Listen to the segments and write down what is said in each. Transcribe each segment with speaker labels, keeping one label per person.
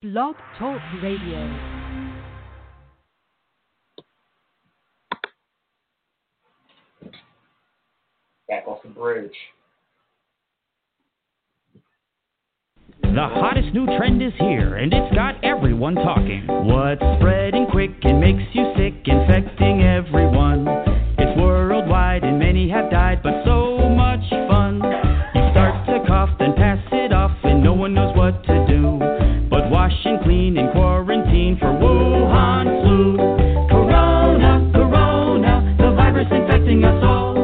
Speaker 1: Blog Talk Radio.
Speaker 2: Back off the bridge.
Speaker 3: The hottest new trend is here, and it's got everyone talking. What's spreading quick and makes you sick, infecting everyone? It's worldwide, and many have died, but so much fun. You start to cough, then pass it off, and no one knows what to do. Clean and quarantine for Wuhan flu. Corona, Corona, the virus infecting us all.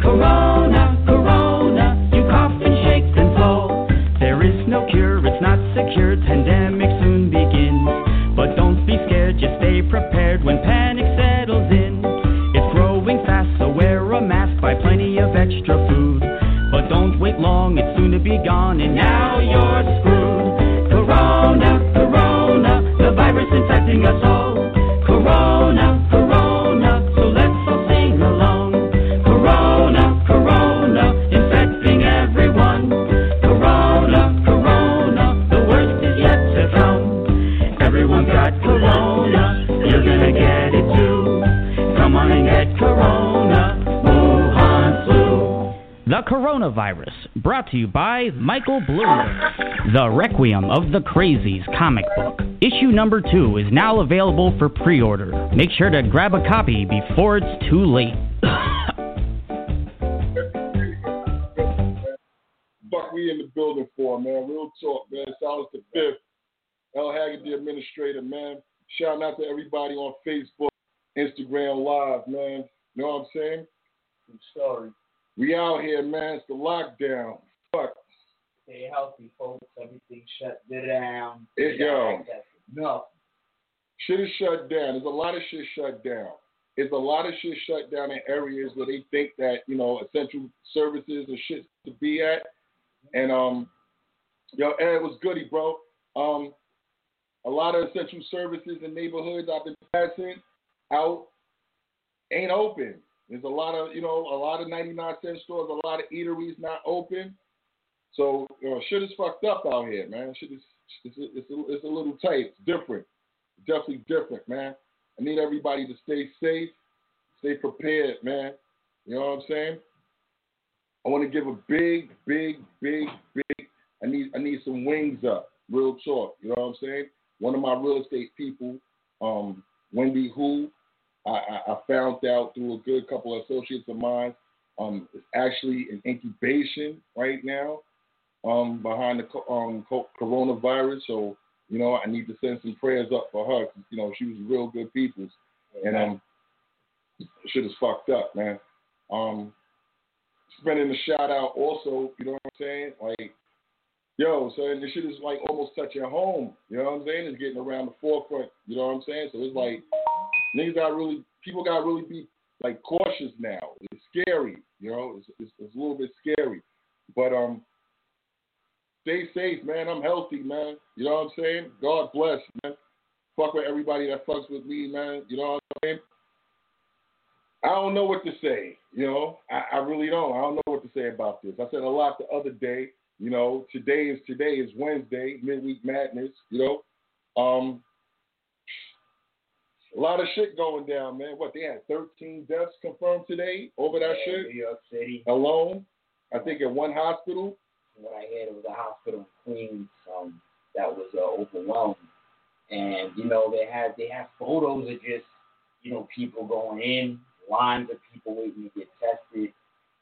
Speaker 3: Corona, Corona, you cough and shake and fall. There is no cure, it's not secure. Pandemic soon begins. But don't be scared, just stay prepared when panic settles in. It's growing fast, so wear a mask, buy plenty of extra food. But don't wait long, it's soon to be gone, and now you're Coronavirus, brought to you by Michael Bloomberg. The Requiem of the Crazies comic book. Issue number two is now available for pre order. Make sure to grab a copy before it's too late.
Speaker 4: Buck, we in the building for, man. Real talk, man. Silas the fifth. L. Haggood, the administrator, man. Shout out to everybody on Facebook, Instagram Live, man. You know what I'm saying?
Speaker 2: I'm sorry.
Speaker 4: We out here, man. It's the lockdown. Fuck.
Speaker 2: Stay healthy, folks. Everything shut down.
Speaker 4: It- yo.
Speaker 2: No.
Speaker 4: Shit is shut down. There's a lot of shit shut down. There's a lot of shit shut down in areas where they think that, you know, essential services and shit to be at. And um yo, Ed was goody, bro. Um a lot of essential services in neighborhoods I've been passing out ain't open. There's a lot of, you know, a lot of 99 cent stores, a lot of eateries not open. So, you know, shit is fucked up out here, man. Shit is it's a, it's a, it's a little tight. It's different. Definitely different, man. I need everybody to stay safe, stay prepared, man. You know what I'm saying? I want to give a big, big, big, big. I need I need some wings up. Real talk. You know what I'm saying? One of my real estate people, um, Wendy Who, I, I, found out through a good couple of associates of mine, um, is actually in incubation right now, um, behind the um coronavirus. So you know, I need to send some prayers up for her. 'cause, you know, she was real good people, and um, shit is fucked up, man. Um, spending a shout out also, you know what I'm saying? Like, yo, so this shit is like almost touching home. You know what I'm saying? It's getting around the forefront. You know what I'm saying? So it's like niggas got really, people got really be like cautious now. It's scary. You know, it's, it's, it's a little bit scary, but um, stay safe, man. I'm healthy, man. You know what I'm saying? God bless, man. Fuck with everybody that fucks with me, man. You know what I'm saying? I don't know what to say. You know, I, I really don't. I don't know what to say about this. I said a lot the other day. You know, today is today is Wednesday, midweek madness. You know, um, a lot of shit going down, man. What they had 13 deaths confirmed today over that
Speaker 2: Yeah,
Speaker 4: shit
Speaker 2: New York City.
Speaker 4: alone. I think at one hospital.
Speaker 2: What I heard, it was a hospital in Queens um, that was uh, overwhelmed, and you know they had they had photos of just you know people going in, lines of people waiting to get tested,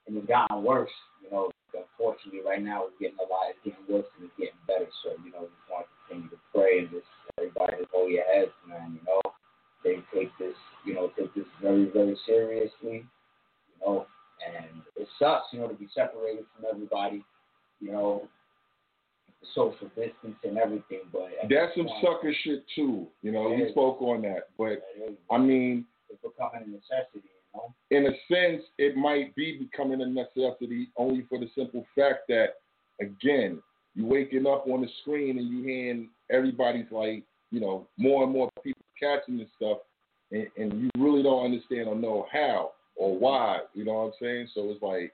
Speaker 2: and it's gotten worse. You know, unfortunately, right now it's getting a lot, it's getting worse and it's getting better. So you know, we just want to continue to pray and just everybody just hold your heads, man. You know, they take this, you know, take this very very seriously. You know, and it sucks, you know, to be separated from everybody you know, social distance and everything. But at
Speaker 4: That's some
Speaker 2: point,
Speaker 4: sucker shit too. You know, we spoke on that, but
Speaker 2: is-
Speaker 4: I mean,
Speaker 2: it's becoming a necessity. You know,
Speaker 4: in a sense, it might be becoming a necessity only for the simple fact that, again, you waking up on the screen and you hearing everybody's like, you know, more and more people catching this stuff, and, and you really don't understand or know how or why. You know what I'm saying? So it's like,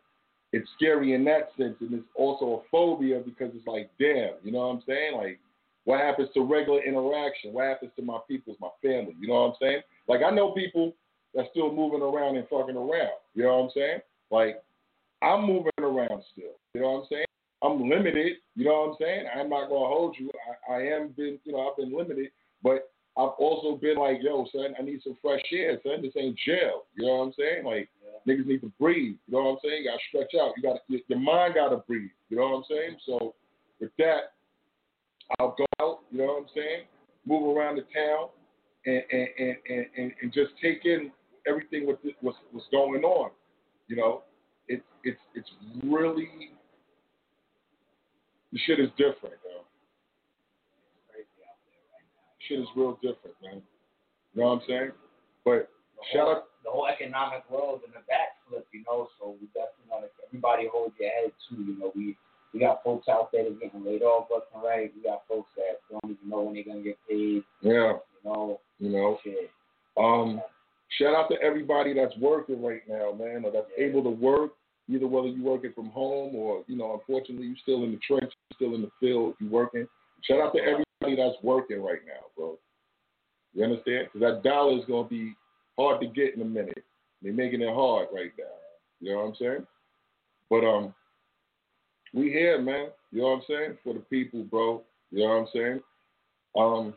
Speaker 4: it's scary in that sense, and it's also a phobia because it's like, damn, you know what I'm saying? Like, What happens to regular interaction? What happens to my peoples, my family? You know what I'm saying? Like I know people that's still moving around and fucking around. You know what I'm saying? Like I'm moving around still. You know what I'm saying? I'm limited. You know what I'm saying? I'm not gonna hold you. I, I am been, you know, I've been limited, but I've also been like, yo, son, I need some fresh air, son. This ain't jail. You know what I'm saying? Like yeah. niggas need to breathe. You know what I'm saying? You gotta stretch out. You got to your mind gotta breathe. You know what I'm saying? So with that, I'll go out. You know what I'm saying? Move around the town and and and and, and just take in everything with what's what's going on. You know, it's it's it's really the shit is different, though. Shit is real different, man. You know what I'm saying? But
Speaker 2: the
Speaker 4: shout
Speaker 2: whole,
Speaker 4: out
Speaker 2: the whole economic world in the backflip, you know. So we definitely want to everybody hold your head too. You know, we we got folks out there that getting laid off left and right. We got folks that don't even know when they're gonna get paid.
Speaker 4: Yeah.
Speaker 2: You know.
Speaker 4: You know.
Speaker 2: Shit.
Speaker 4: Um. Shout out to everybody that's working right now, man, or that's
Speaker 2: Yeah.
Speaker 4: able to work, either whether you're working from home or, you know, unfortunately you're still in the trench, still in the field, you're working. Shout out to everybody that's working right now, bro. You understand? Because that dollar is going to be hard to get in a minute. They're making it hard right now. You know what I'm saying? But um, we here, man. You know what I'm saying? For the people, bro. You know what I'm saying? Um,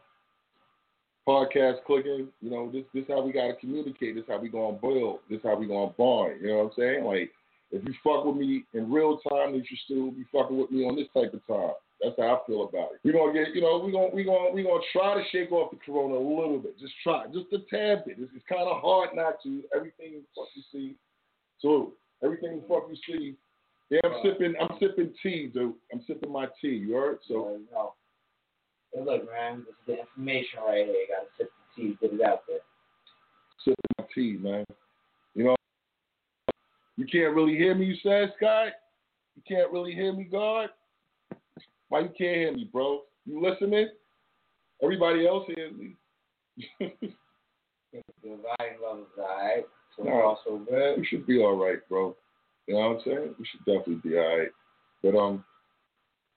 Speaker 4: podcast clicking. You know, this this how we gotta communicate. This how we gonna build. This how we gonna bond. You know what I'm saying? Like, if you fuck with me in real time, then you should still be fucking with me on this type of time. That's how I feel about it. We're gonna get, you know, we're gonna we gonna we gonna try to shake off the corona a little bit. Just try, just a tad bit. It's, it's kind of hard not to. Everything the fuck you see, so everything the fuck you see. Yeah, I'm sipping. I'm sipping tea, dude. I'm sipping my tea. You heard? So
Speaker 2: you know. Hey, look, man, this is the information right here. You gotta sip the tea, get it out there.
Speaker 4: sipping my tea, man. You can't really hear me. You said, Scott. You can't really hear me, God. Why you can't hear me, bro? You listening? Everybody else hears me.
Speaker 2: The volume level's alright. So
Speaker 4: No.
Speaker 2: far, so good.
Speaker 4: we should be all right, bro. You know what I'm saying? We should definitely be all right. But um,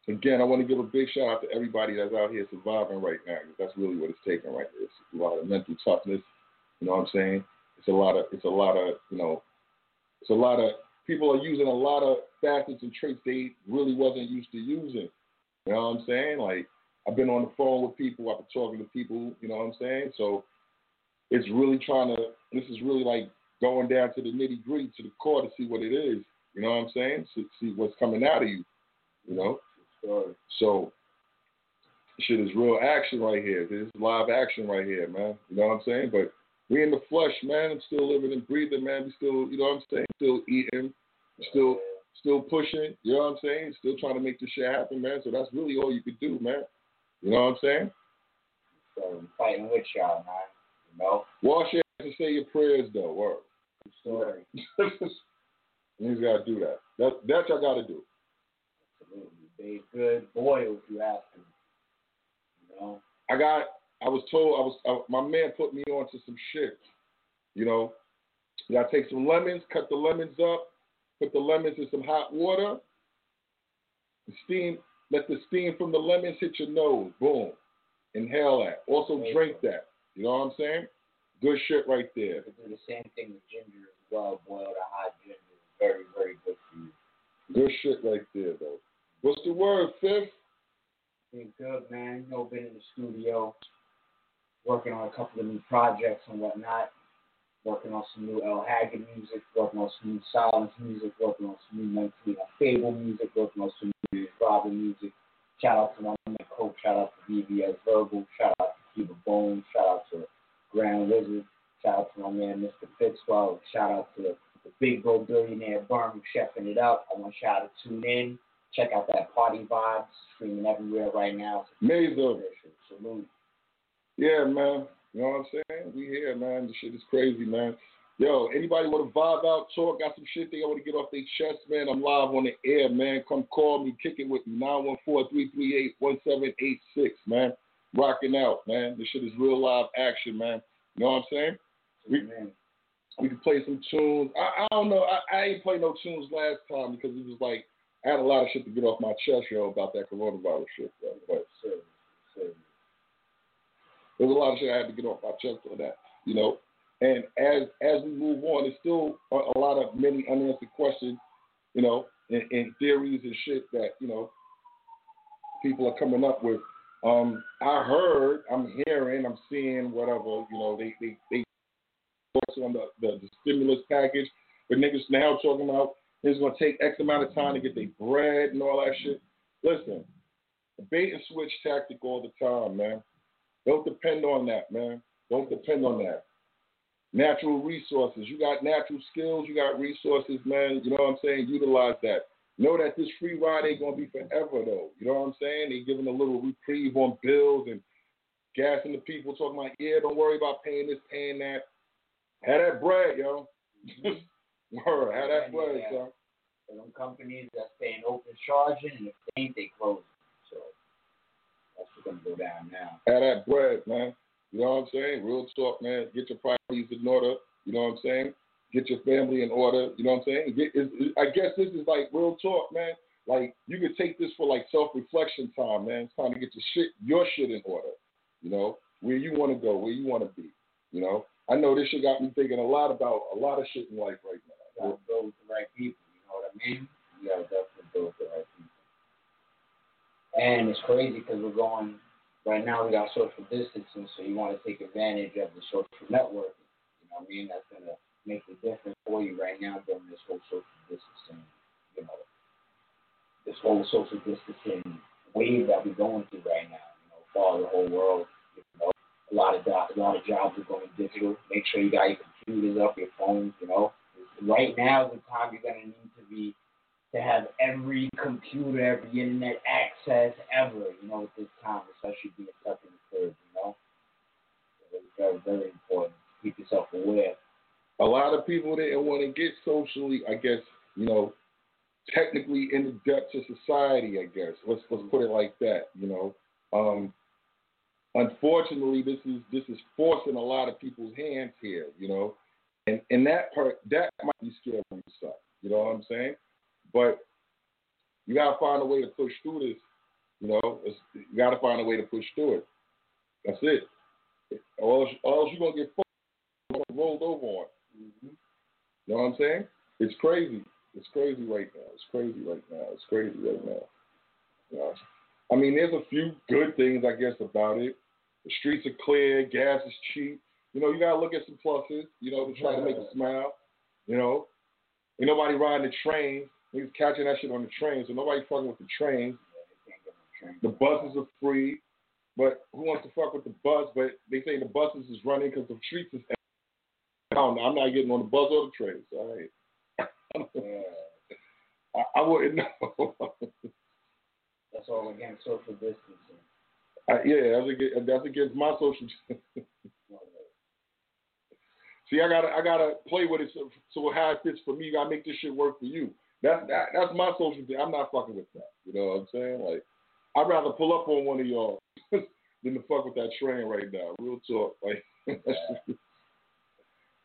Speaker 4: again, I want to give a big shout out to everybody that's out here surviving right now. 'cause that's really what it's taking right there. It's a lot of mental toughness. You know what I'm saying? It's a lot of it's a lot of you know, it's a lot of people are using a lot of facets and traits they really wasn't used to using. You know what I'm saying? Like I've been on the phone with people, I've been talking to people. You know what I'm saying? So it's really trying to. This is really like going down to the nitty gritty, to the core to see what it is. You know what I'm saying? To see what's coming out of you. You know. So shit is real action right here. This is live action right here, man. You know what I'm saying? But we in the flesh, man. I'm still living and breathing, man. We still, you know what I'm saying? Still eating, still still pushing. You know what I'm saying? Still trying to make this shit happen, man. So that's really all you could do, man. You know what I'm saying?
Speaker 2: So I'm fighting with y'all, man. You know?
Speaker 4: Wash your hands and say your prayers, though. Word.
Speaker 2: Story.
Speaker 4: you just gotta do that. That that y'all gotta do.
Speaker 2: Absolutely. Big good if you ask me. You know?
Speaker 4: I got. I was told. I was. I, my man put me onto some shit. You know, you gotta take some lemons, cut the lemons up, put the lemons in some hot water, steam. Let the steam from the lemons hit your nose. Boom. Inhale that. Also drink that. You know what I'm saying? Good shit right there.
Speaker 2: Do the same thing with ginger as well. Boil the hot ginger. Very, very good for you.
Speaker 4: Good shit right there, though. What's the word, Fifth?
Speaker 2: Been good, man. You know, been in the studio, working on a couple of new projects and whatnot. Working on some new El Haggood music, working on some new Silence music, working on some new Mentally Unstable music, working on some new Robin music. Shout out to my man Coach, shout out to BBS Verbal, shout out to Cuba Bones, shout out to Grand Wizard, shout out to my man Mr. Fitzwell, shout out to the, the Big Bro Billionaire Burn chefing it up. I want y'all to tune in, check out that Party Vibes, streaming everywhere right now.
Speaker 4: Mazer.
Speaker 2: Salute.
Speaker 4: Yeah, man. You know what I'm saying? We here, man. This shit is crazy, man. Yo, anybody want to vibe out, talk, got some shit they want to get off their chest, man? I'm live on the air, man. Come call me, kick it with me. 914-338-1786, man. Rocking out, man. This shit is real live action, man. You know what I'm saying? We,
Speaker 2: Man.
Speaker 4: we can play some tunes. I, I don't know. I, I ain't play no tunes last time because it was like I had a lot of shit to get off my chest, yo, about that coronavirus shit, bro. But. There's a lot of shit I had to get off my chest on that, you know. And as as we move on, there's still a, lot of many unanswered questions, you know, and, and theories and shit that you know people are coming up with. Um, I heard, I'm hearing, I'm seeing whatever, you know, they they they on the, the, the stimulus package, but niggas now talking about it's gonna take X amount of time to get their bread and all that shit. Listen, bait and switch tactic all the time, man. Don't depend on that, man. Don't depend on that. Natural resources. You got natural skills, you got resources, man. You know what I'm saying? Utilize that. Know that this free ride ain't gonna be forever though. You know what I'm saying? They giving a little reprieve on bills and gassing the people talking about, yeah, don't worry about paying this, paying that. Have that bread, yo. Word, have that bread.
Speaker 2: For them companies that's paying open charging, and if they ain't, they close. That's what's gonna go down now.
Speaker 4: Have that bread, man. You know what I'm saying? Real talk, man. Get your priorities in order. You know what I'm saying? Get your family in order. You know what I'm saying? Get, it's, I guess this is like real talk, man. Like you could take this for like self reflection time, man. It's time to get your shit, your shit in order. You know where you want to go, where you want to be. You know, I know this shit got me thinking a lot about a lot of shit in life right now.
Speaker 2: You gotta go with the right people. You know what I mean? You gotta definitely go with the right people. And it's crazy because we're going right now. We got social distancing, so you want to take advantage of the social networking. You know what I mean? That's gonna make the difference for you right now during this whole social distancing. You know, this whole social distancing wave that we're going through right now. You know, for the whole world. You know, a lot of jobs, a lot of jobs are going digital. Make sure you got your computers up, your phones. You know, right now is the time you're gonna need to be to have every computer, every internet access ever. You know, at this time, especially being stuck in the third. You know, it's very, very important. Keep yourself aware.
Speaker 4: a lot of people didn't want to get socially, I guess, you know, technically in the depths of society, I guess. Let's let's put it like that, you know. Um, unfortunately this is this is forcing a lot of people's hands here, you know. And and that part that might be scary some, you know what I'm saying? But you gotta find a way to push through this, you know. It's, you gotta find a way to push through it. That's it. Or else, or else you're gonna get fucked, rolled over on.
Speaker 2: Mm-hmm.
Speaker 4: You know what I'm saying? It's crazy. It's crazy right now. It's crazy right now. It's crazy right now. You know? I mean, there's a few good things, I guess, about it. The streets are clear. Gas is cheap. You know, you gotta look at some pluses. You know, to try to make a smile. You know, ain't nobody riding the train. Niggas catching that shit on the train, so nobody fucking with the trains. The buses are free, but who wants to fuck with the bus? But they say the buses is running because the streets is. I don't know. I'm not getting on the bus or the train. So I. I, I wouldn't know.
Speaker 2: That's all against social distancing.
Speaker 4: I, yeah, that's against, that's against my social. See, I gotta I gotta play with it so, so how it fits for me. Gotta make this shit work for you. That's that, that's my social thing. I'm not fucking with that. You know what I'm saying? Like, I'd rather pull up on one of y'all than to fuck with that train right now. Real talk. Like,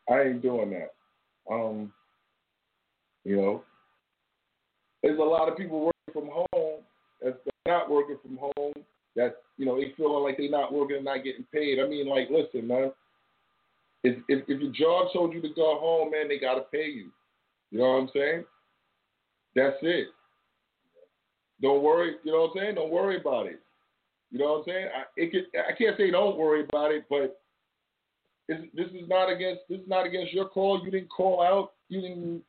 Speaker 4: I ain't doing that. Um, you know, there's a lot of people working from home that's not working from home. That you know they feeling like they're not working and not getting paid. I mean, like, listen, man. If, if if your job told you to go home, man, they gotta pay you. You know what I'm saying? That's it. Don't worry. You know what I'm saying? Don't worry about it. You know what I'm saying? I, it could, I can't say don't worry about it, but this is not against this is not against your call. You didn't call out. You didn't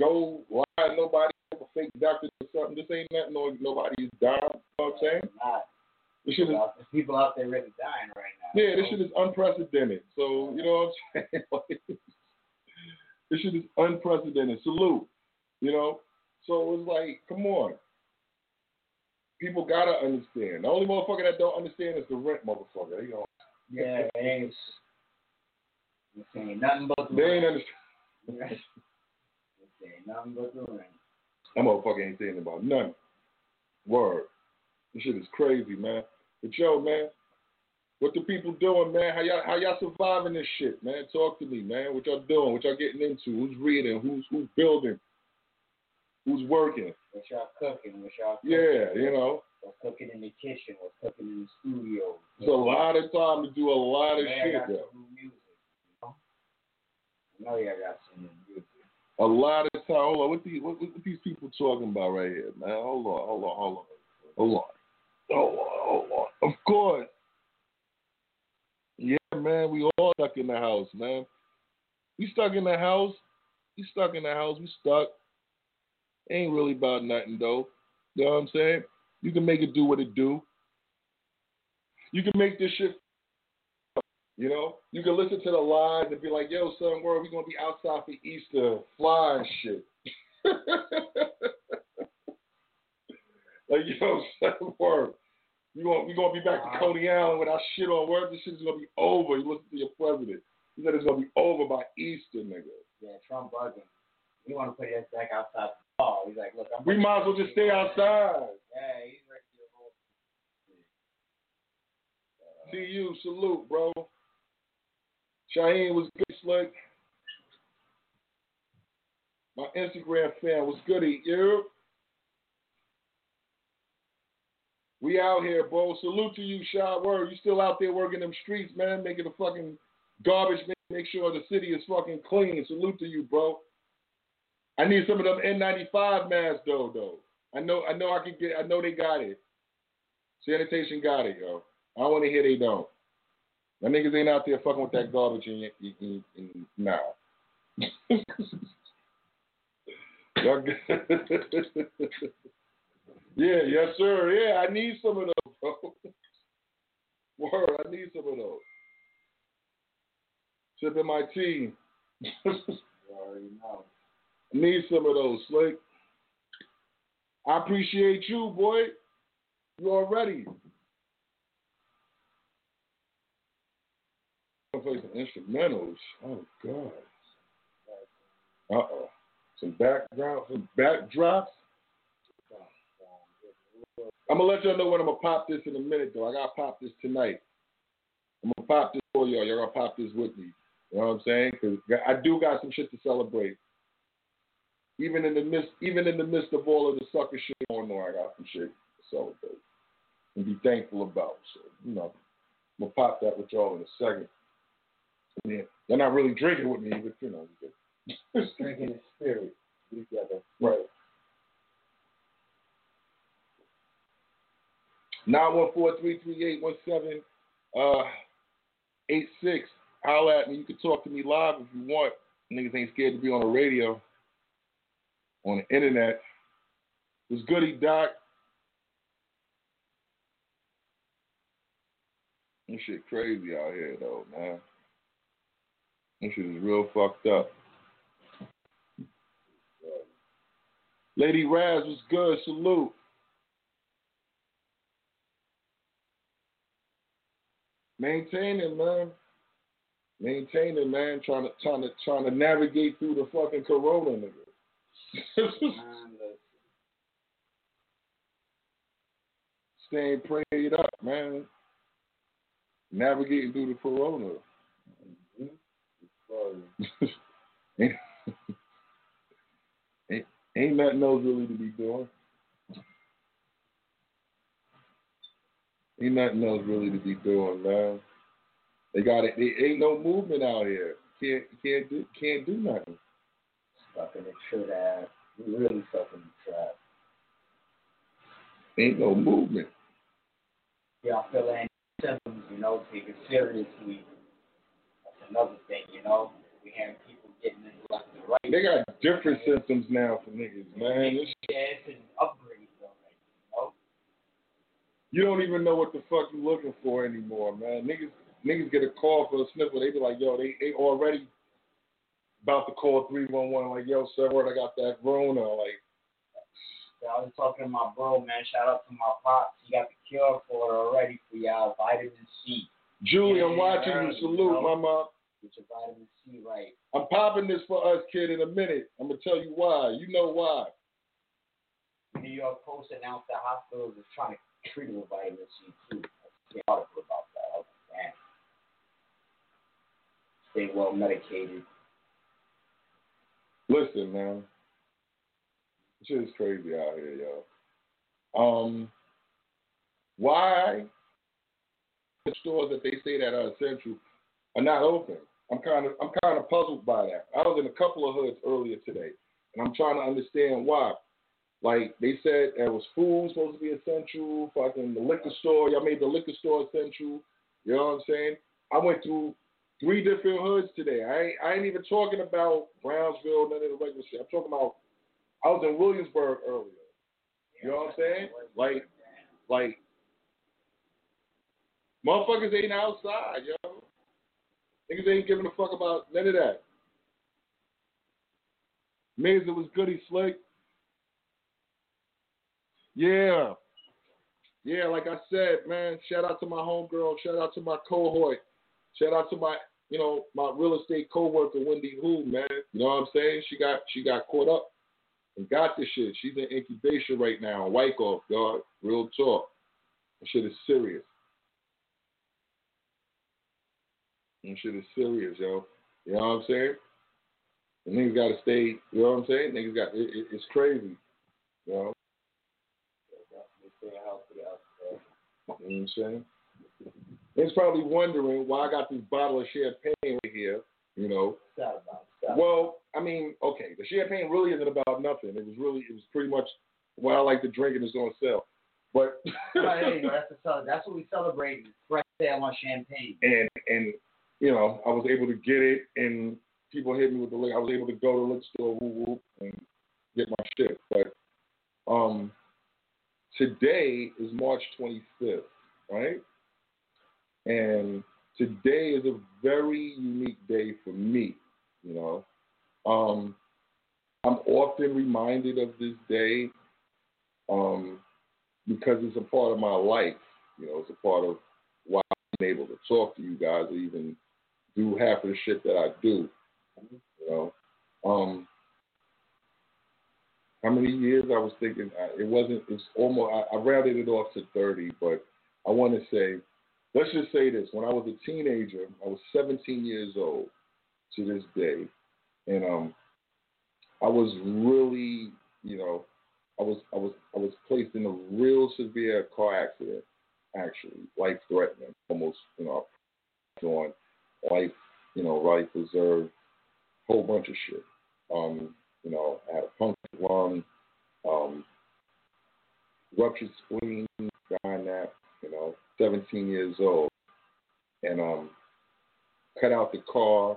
Speaker 4: go lie to nobody, a fake doctor or something. This ain't nothing. No, nobody's dying. You know what I'm saying?
Speaker 2: Not.
Speaker 4: This shit is
Speaker 2: There's people out there really dying right now.
Speaker 4: yeah, this shit is unprecedented. So you know what I'm saying? This shit is unprecedented. Salute. You know. So it's like, come on. People gotta understand. The only motherfucker that don't understand is the rent motherfucker. You know,
Speaker 2: Yeah, it ain't. Ain't nothing but the
Speaker 4: they ain't
Speaker 2: rent.
Speaker 4: understand.
Speaker 2: It's ain't nothing but the rent.
Speaker 4: That motherfucker ain't saying about nothing. Word. This shit is crazy, man. But yo, man, what the people doing, man? How y'all how y'all surviving this shit, man? Talk to me, man. What y'all doing? What y'all getting into? Who's reading? Who's who's building? Who's working.
Speaker 2: What y'all cooking? What y'all cooking?
Speaker 4: Yeah, you know.
Speaker 2: What's cooking in the kitchen? What's cooking in the studio?
Speaker 4: It's a lot of time to do a lot of
Speaker 2: Man, I
Speaker 4: shit,
Speaker 2: got
Speaker 4: though.
Speaker 2: some music. You know? I know y'all got some new music.
Speaker 4: A lot of time. Hold on, what these what, what these people talking about right here, man? Hold on, hold on, hold on, hold on, hold on, hold on. Of course. Yeah, man, we all stuck in the house, man. We stuck in the house. We stuck in the house. We stuck. Ain't really about nothing though. You know what I'm saying? You can make it do what it do. You can make this shit. You know, you can listen to the live and be like, "Yo, son, where we gonna be outside for Easter, flying shit." like, yo, son, word. You gonna we gonna be back to Coney Island with our shit on. Word, this shit is gonna be over. You listen to your president. He said it's gonna be over by Easter, nigga.
Speaker 2: Yeah, Trump bugging. He want to put us back outside the ball. He's like, look, I'm.
Speaker 4: We might as well just stay outside.
Speaker 2: Yeah, he's ready to roll.
Speaker 4: You, salute, bro. Shaheen was good, slick. My Instagram fan was goody, you. We out here, bro. Salute to you, Shy Word. You still out there working them streets, man, making the fucking garbage, make sure the city is fucking clean. Salute to you, bro. I need some of them N95 masks, though, though. I know, I know, I can get. I know they got it. Sanitation got it, yo. I want to hear they don't. My niggas ain't out there fucking with that garbage in, in, in, in yeah, yes, sir. Yeah, I need some of those, bro. Word, I need some of those. Sipping my tea.
Speaker 2: You already know.
Speaker 4: Need some of those, Slick. I appreciate you, boy. You already. I'm play some instrumentals. Oh God. Uh oh. Some background, some backdrops. I'm gonna let y'all know when I'm gonna pop this in a minute, though. I gotta pop this tonight. I'm gonna pop this for y'all. Y'all gonna pop this with me. You know what I'm saying? Because I do got some shit to celebrate. Even in the midst, even in the midst of all of the sucker shit going on, I got some shit to celebrate and be thankful about. So you know, I'm gonna pop that with y'all in a second. Yeah, they're not really drinking with me, but you know, good.
Speaker 2: Drinking the spirit together.
Speaker 4: right. Nine one four three three eight one seven uh eight six. Holla at me. You can talk to me live if you want. Niggas ain't scared to be on the radio, on the internet. It's goody Doc. This shit crazy out here though, man. This shit is real fucked up. Lady Raz was good. Salute. Maintain it, man. Maintain it, man. Trying to trying to trying to navigate through the fucking corona, nigga. Staying prayed up, man. Navigating through the corona. ain't, ain't, ain't nothing else really to be doing. Ain't nothing else really to be doing, man. They got it. There ain't no movement out here. Can't can't do can't do nothing.
Speaker 2: In the trap. We really the trap.
Speaker 4: Ain't no movement.
Speaker 2: Y'all feel any symptoms, you know, take it seriously. That's another thing, you know. We have people getting into left and right.
Speaker 4: They got different symptoms now for niggas, man. This
Speaker 2: Yeah, it's an upgrade already, you know.
Speaker 4: You don't even know what the fuck you're looking for anymore, man. Niggas niggas get a call for a sniffle, they be like, yo, they they already about to call three one one like, yo, sir, word, I got that Rona. Like,
Speaker 2: Yeah, I was talking to my bro, man. Shout out to my pops. He got the cure for it already for y'all, vitamin C.
Speaker 4: Julie, I'm watching you.
Speaker 2: you
Speaker 4: Salute,
Speaker 2: know.
Speaker 4: mama.
Speaker 2: Get your vitamin C right.
Speaker 4: I'm popping this for us, kid, in a minute. I'm gonna tell you why. You know why.
Speaker 2: New York Post announced that hospitals is trying to treat it with vitamin C too. That's the article about that. I was like. Stay well medicated.
Speaker 4: Listen, man. Shit is crazy out here, yo. Um, why the stores that they say that are essential are not open? I'm kind of I'm kind of puzzled by that. I was in a couple of hoods earlier today, and I'm trying to understand why. Like they said, there was food supposed to be essential. Fucking the liquor store, y'all made the liquor store essential. You know what I'm saying? I went through three different hoods today. I ain't, I ain't even talking about Brownsville, none of the regular shit. I'm talking about I was in Williamsburg earlier. You know what I'm saying? Like, like motherfuckers ain't outside, yo. Niggas ain't giving a fuck about none of that. It was goody slick. Yeah. Yeah, like I said, man, shout out to my homegirl, shout out to my cohort, shout out to my, you know, my real estate co-worker, Wendy Who, man. You know what I'm saying? She got she got caught up and got this shit. She's in incubation right now, Wyckoff, God. Real talk. That shit is serious. That shit is serious, yo. You know what I'm saying? The niggas got to stay. You know what I'm saying? Niggas got it, it, it's crazy. You know. You know what I'm saying? He's probably wondering why I got this bottle of champagne right here. You know. Well, I mean, okay, the champagne really isn't about nothing. It was really, it was pretty much what I like to drink and it's gonna sell. But
Speaker 2: hey, that's, the, that's what we celebrate. Fresh sale on champagne.
Speaker 4: And and you know, I was able to get it, and people hit me with the link. I was able to go to the liquor store, woo woo, and get my shit. But um, today is March 25th, right? And today is a very unique day for me. You know, um, I'm often reminded of this day um, because it's a part of my life. You know, it's a part of why I'm able to talk to you guys or even do half of the shit that I do. You know, um, how many years I was thinking it wasn't. It's almost. I, I rounded it off to thirty, but I want to say, let's just say this: when I was a teenager, I was 17 years old to this day, and um, I was really, you know, I was I was I was placed in a real severe car accident, actually, life threatening, almost, you know, on life, you know, life preserved, whole bunch of shit. Um, you know, I had a punctured lung, um, ruptured spleen, dying that, you know, 17 years old, and um, cut out the car,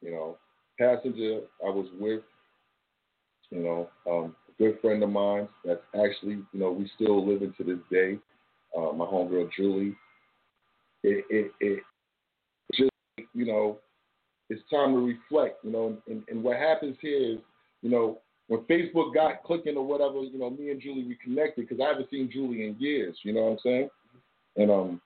Speaker 4: you know, passenger I was with, you know, um, a good friend of mine that's actually, you know, we still living to this day. Uh, my homegirl Julie. It, it, it just, you know, it's time to reflect, you know, and, and what happens here is, you know, when Facebook got clicking or whatever, you know, me and Julie reconnected because I haven't seen Julie in years, you know what I'm saying? And um,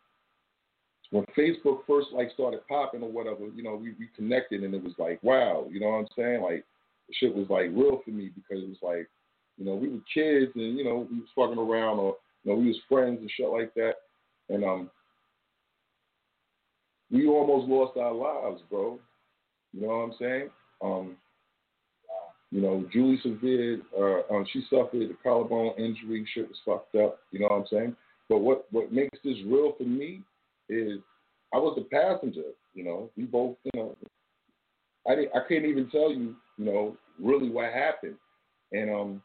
Speaker 4: when Facebook first like started popping or whatever, you know, we, we connected and it was like, wow, you know what I'm saying? Like shit was like real for me because it was like, you know, we were kids and, you know, we was fucking around or, you know, we was friends and shit like that. And um we almost lost our lives, bro. You know what I'm saying? Um you know, Julie Severe, uh, um, she suffered a collarbone injury. Shit was fucked up. You know what I'm saying? But what what makes this real for me is I was a passenger. You know, we both, you know, I didn't, I couldn't even tell you, you know, really what happened. And um,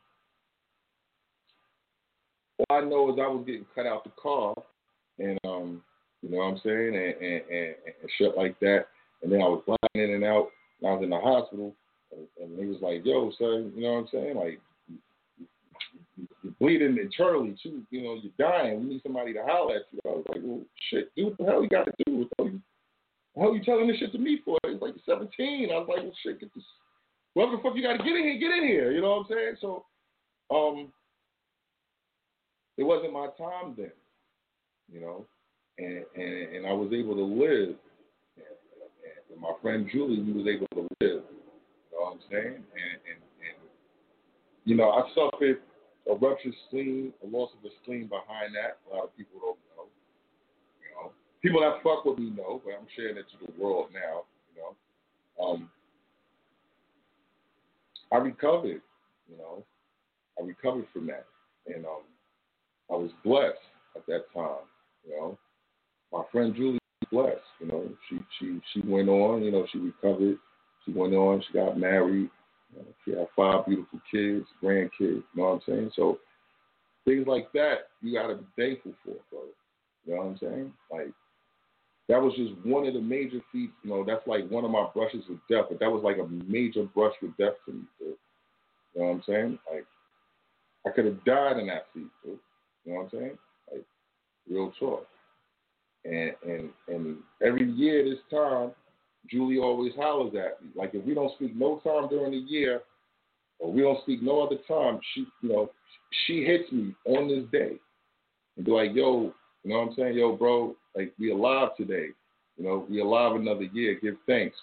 Speaker 4: all I know is I was getting cut out the car, and um, you know what I'm saying, and and, and, and shit like that. And then I was flying in and out. And I was in the hospital, and, and he was like, "Yo, son, you know what I'm saying? Like, you're bleeding internally too. You know, you're dying. We need somebody to holler at you." I was like, "Well, shit, do what the hell you got to do? What the you, what the hell you telling this shit to me for?" He's like, 17. I was like, "Well, shit, get this. Whatever the fuck you got to get in here, get in here." You know what I'm saying? So, um, it wasn't my time then. You know, and and, and I was able to live. And, my friend Julie, was able to live. You know what I'm saying? And, and, and you know, I suffered a ruptured spleen, a loss of the spleen behind that. A lot of people don't know. You know, people that fuck with me know, but I'm sharing it to the world now. You know, um, I recovered. You know, I I recovered from that, and um, I was blessed at that time. You know, my friend Julie was blessed. You know, she she she went on. You know, she recovered. She went on. She got married. She had five beautiful kids, grandkids. You know what I'm saying? So things like that, you got to be thankful for, bro. You know what I'm saying? Like that was just one of the major feats. You know, that's like one of my brushes with death, but that was like a major brush with death to me, dude. You know what I'm saying? Like I could have died in that seat, dude. You know what I'm saying? Like real talk. And and and every year this time, Julie always hollers at me. Like if we don't speak no time during the year, or we don't speak no other time, she you know she hits me on this day and be like, yo, you know what I'm saying? Yo, bro, like we alive today. You know, we alive another year. Give thanks.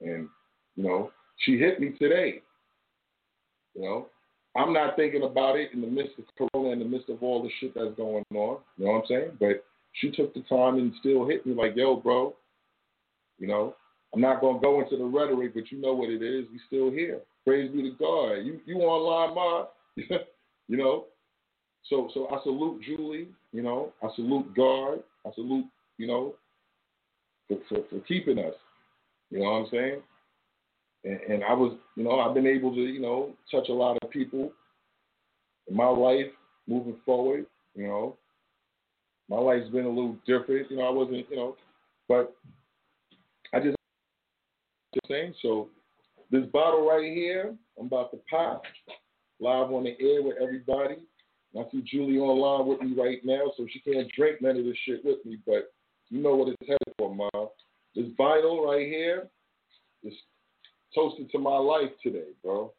Speaker 4: And, you know, she hit me today. You know, I'm not thinking about it in the midst of Corona, in the midst of all the shit that's going on. You know what I'm saying? But she took the time and still hit me like, yo, bro, you know, I'm not gonna go into the rhetoric, but you know what it is. We still here. Praise be to God. You you online, ma? you know. So so I salute Julie. You know, I salute God. I salute you know for, for, for keeping us. You know what I'm saying? And, and I was, you know, I've been able to, you know, touch a lot of people in my life moving forward. You know, my life's been a little different. You know, I wasn't, you know, but saying. So this bottle right here, I'm about to pop live on the air with everybody. I see Julie online with me right now, so she can't drink none of this shit with me, but you know what it's headed for, Mom. This vinyl right here is toasted to my life today, bro.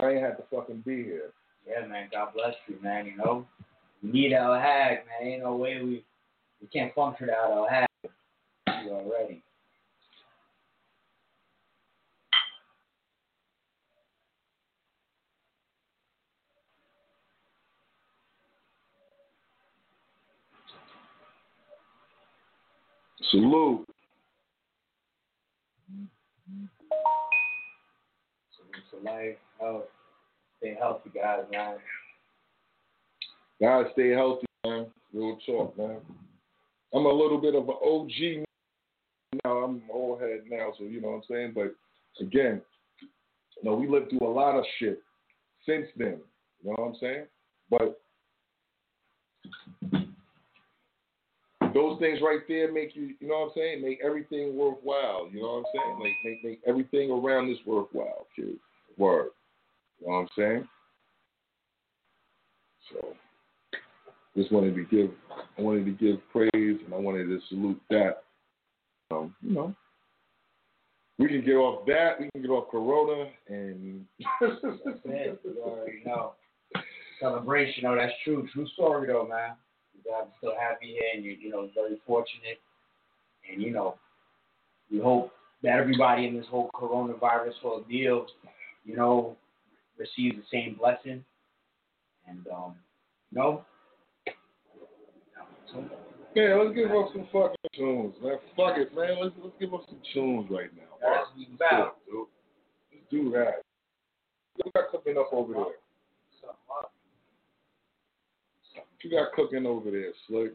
Speaker 4: I ain't had to fucking be here.
Speaker 2: Yeah, man. God bless you, man. You know, we need El Hag, man. Ain't no way we we can't function without El Hag. You already.
Speaker 4: Salute.
Speaker 2: Salute to life, health. Stay healthy, guys, man.
Speaker 4: Gotta stay healthy, man. Real talk, man. I'm a little bit of an OG now. I'm old head now, so you know what I'm saying. But again, you know, we lived through a lot of shit since then. You know what I'm saying? But those things right there make you, you know what I'm saying? Make everything worthwhile. You know what I'm saying? Like make make everything around this worthwhile, kid. Word. You know what I'm saying? So just wanted to give I wanted to give praise and I wanted to salute that. Um, you know. We can get off that, we can get off Corona and
Speaker 2: That's it. You already know. Celebration, oh, that's true. True story, though, man. I'm still happy here, and you're, you know, very fortunate. And you know, we hope that everybody in this whole coronavirus ordeal, you know, receives the same blessing. And um, you know,
Speaker 4: Man, let's give up some fucking tunes, man. Fuck it, man. Let's let's give up some tunes right now.
Speaker 2: that's what we about.
Speaker 4: Let's do that. What you got cooking up over there? What you got cooking over there, Slick?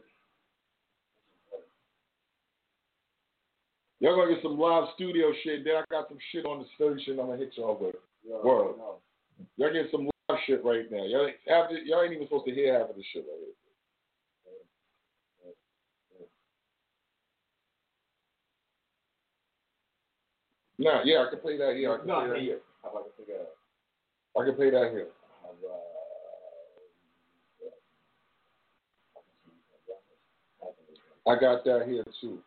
Speaker 4: Y'all gonna get some live studio shit. Then I got some shit on the station I'm gonna hit y'all with. Word. Y'all get some live shit right now. Y'all, ain't- y'all ain't even supposed to hear half of this shit right here. Nah, yeah, I can play that here. I can
Speaker 2: No,
Speaker 4: play that here.
Speaker 2: I
Speaker 4: can play that here. I got that here too.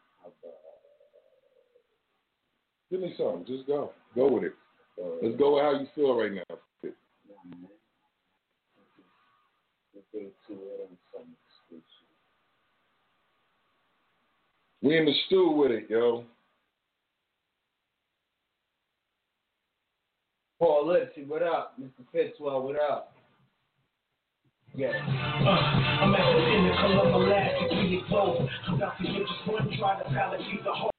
Speaker 4: Give me some. Just go. Go with it. Let's go with how you feel right now. We in the stew with it, yo.
Speaker 2: Paul Lipsy, what up? Mr. Fitzwell, what up? Yeah.
Speaker 5: Uh, I'm at the pinnacle of elastic close. I'm about to get this one, try to palate the whole.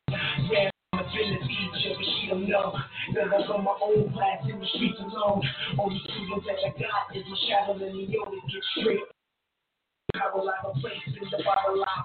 Speaker 5: Yeah, I'm a villain teacher, but she don't know. Cause I got my own class in the streets alone. Only students that I got is my shadow and the Yoda get straight. I will have a place in the bottle line.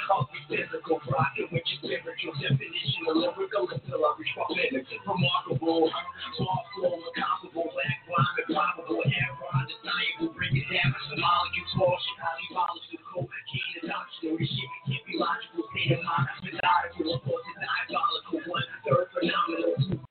Speaker 5: up the
Speaker 6: physical, rocking with your spiritual definition of lyrical until I reach my pinnacle. Remarkable, soft flow, incomparable, black rhyme, improbable, error, undeniable, bring it down. The molecules fall, shit, highly volatile, cocaine optional. This shit can't be logical, state of mind, methodical, of course, it's diabolical. One third phenomenal, two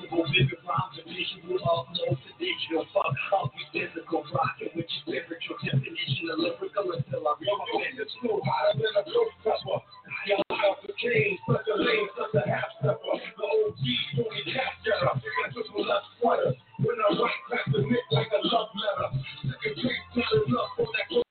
Speaker 6: invisible. Vivid rhymes and visual. Upload to digital. Fuck up, we physical. Rocking with your spiritual definition of lyrical until I reach my pinnacle.
Speaker 5: Hotter than a ghost pepper. Y'all out the king, such a lame, such a half stepper. The OG, only cap getter. I took a left sweater. When I write, crack the neck like a love letter. Second place, not enough on that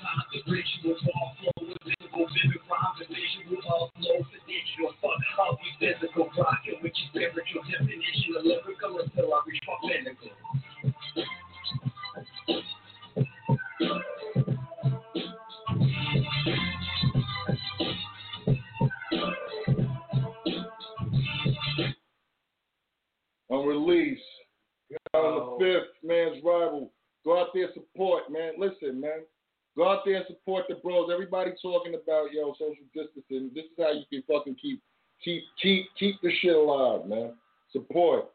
Speaker 6: Hands
Speaker 4: talking about yo social distancing. This is how you can fucking keep keep keep keep the shit alive, man. Support,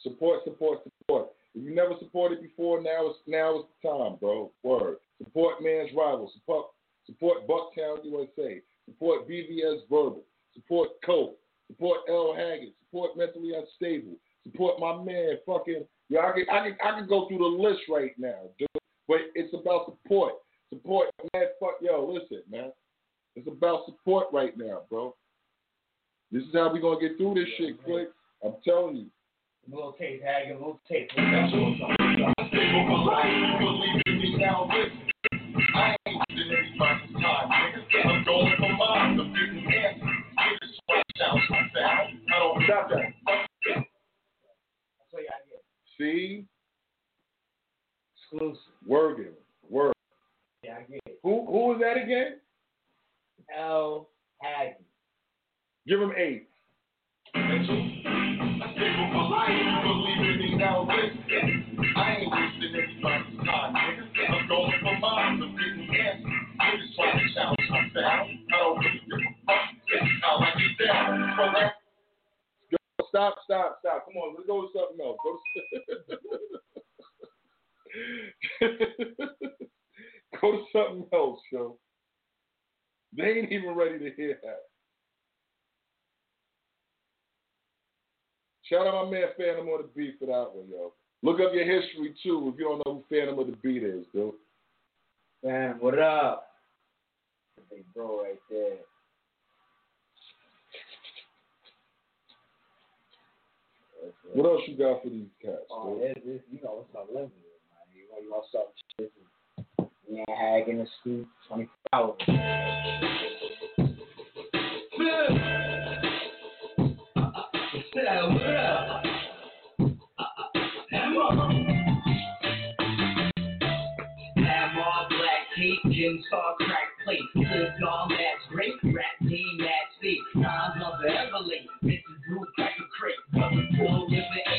Speaker 4: support, support, support. If you never supported before, now it's now is the time, bro. Word. Support man's rival. Support support Bucktown USA. Support BVS Verbal. Support Cope. Support L Haggood. Support Mentally Unstable. Support my man, fucking. Yeah, I can, I can, I can go through the list right now, dude. But it's about support. Support, man. Fuck, yo, listen, man. It's about support right now, bro. This is how we gonna get through this shit, quick. I'm telling you.
Speaker 2: Little tape, Hagen, little tape.
Speaker 4: Too if you don't know who Phantom of the Beat is, dude.
Speaker 2: Man, what up? Big bro right there.
Speaker 4: What else you got for these cats,
Speaker 2: Oh,
Speaker 4: dude?
Speaker 2: this, this, you know what's up living with, man. You know, you want something shit. This is me and Hag in the scoop, 24 hours.
Speaker 5: What up? Asian Star Trek plate. Good dog that's great, rap team that's fake. Times of Everly, it's a group like a crate. But we
Speaker 2: pull with the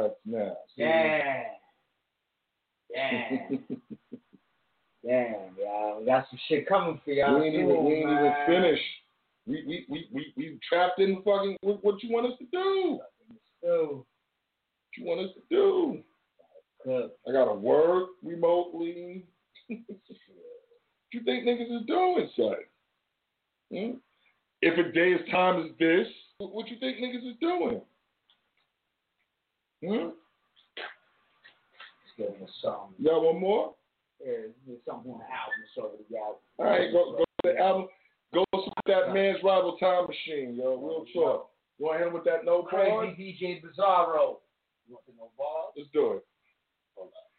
Speaker 2: cuts now. See?
Speaker 4: Yeah. Yeah. Damn, y'all. We got some shit coming for y'all.
Speaker 2: We ain't, even, even finished. We, we, we, we, we trapped in fucking what, you want us to do.
Speaker 4: So,
Speaker 2: what you want us to do? I gotta work remotely. Hmm? what you think niggas is doing, son? Hmm? If a day as time as this, what you think niggas is doing? one more?
Speaker 4: There's something on the album, so we got.
Speaker 2: All right, go, go to the album. Go with that man's rival time machine, yo. Real talk. Go ahead with that no
Speaker 4: Crazy? DJ Bizarro. You want the no bars?
Speaker 2: Let's do it.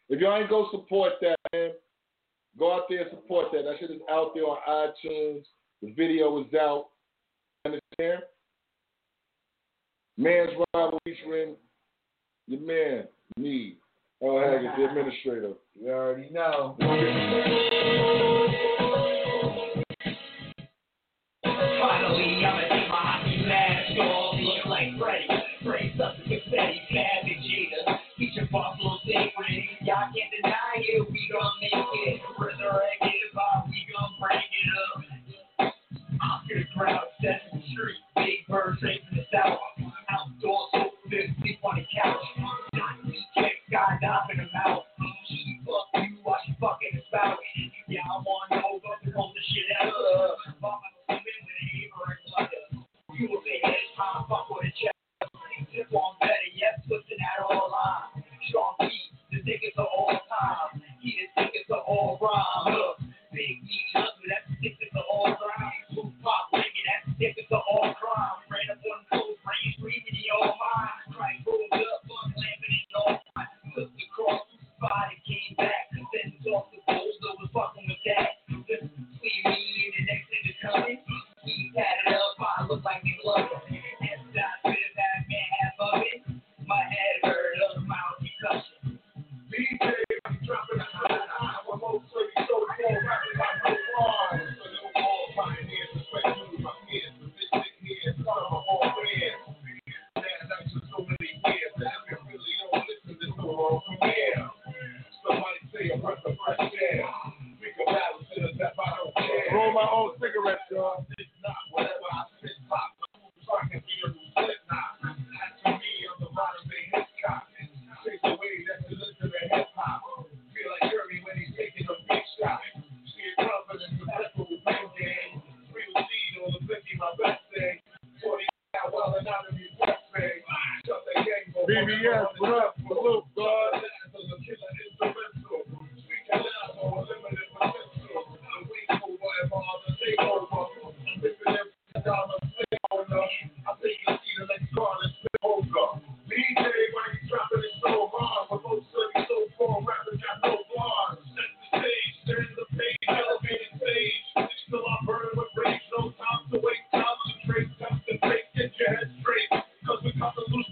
Speaker 2: If y'all ain't go support that, man, go out there and support that. That shit is out there on iTunes. The video is out. Understand? Man's rival featuring your man, me, L. Haggood, the administrator.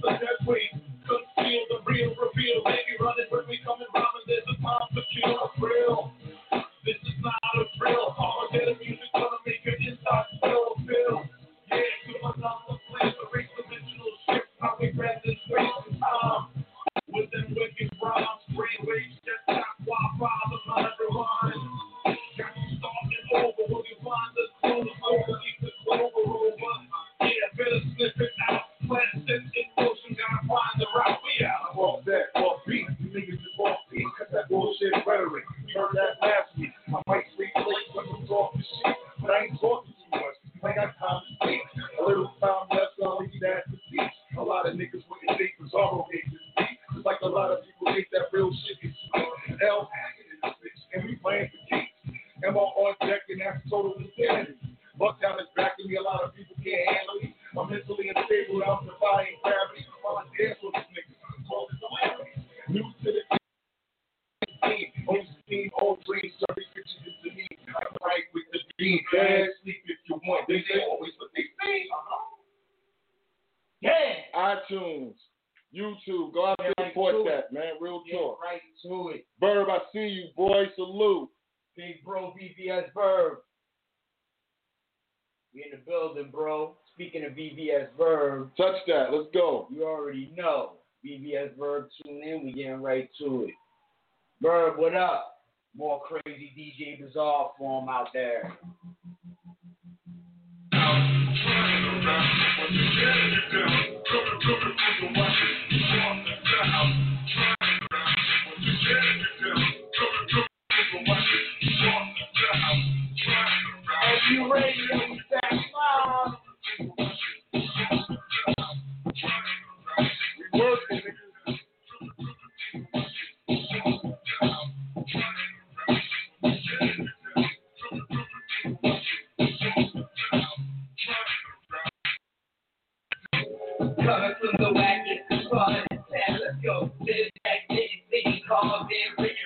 Speaker 5: Thank you.
Speaker 7: Thing,
Speaker 5: call in,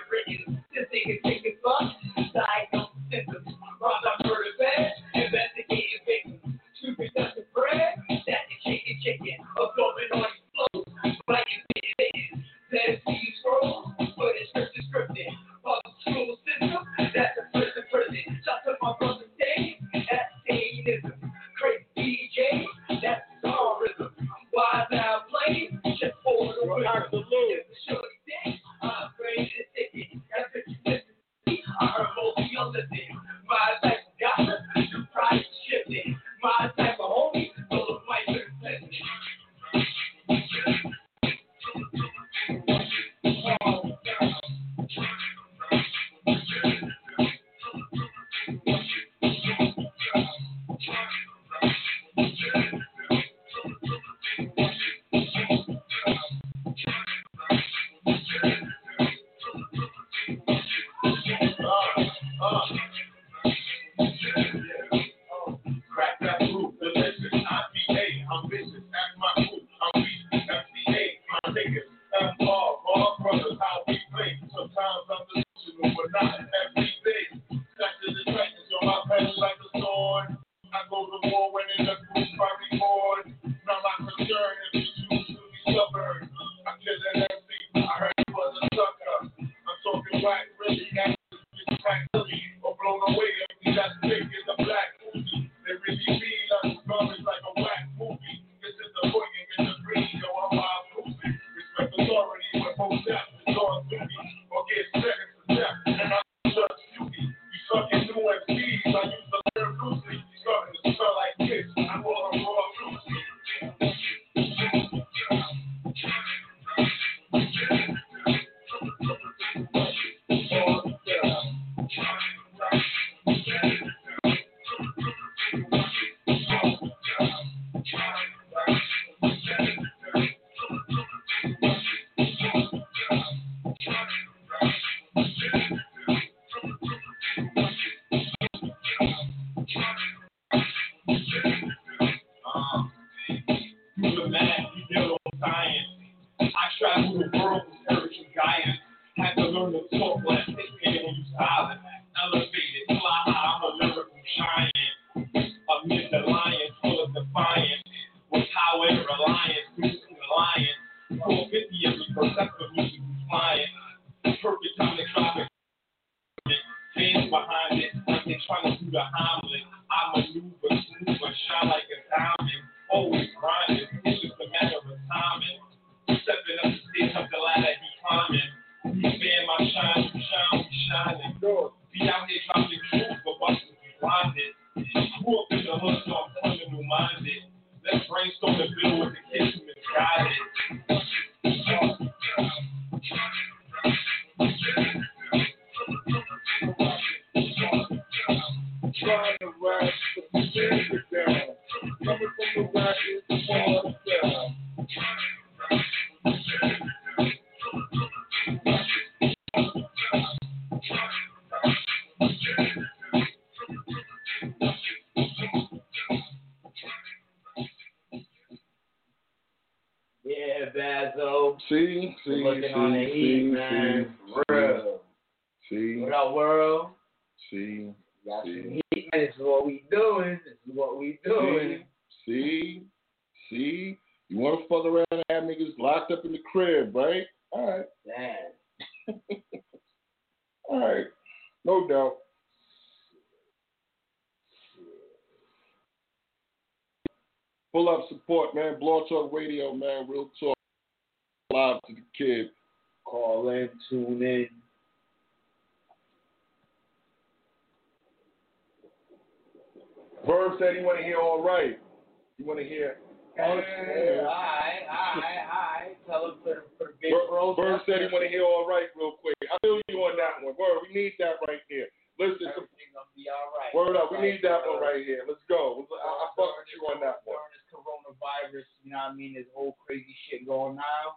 Speaker 4: Word up. We need that one right here. Let's go. I, I fuck with you on that one.
Speaker 5: This coronavirus, you know what I mean? This whole crazy shit going on.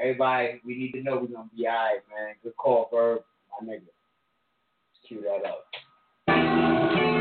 Speaker 5: Everybody, we need to know we're going to be all right, man. Good call, Verb. My nigga. Let's cue that up.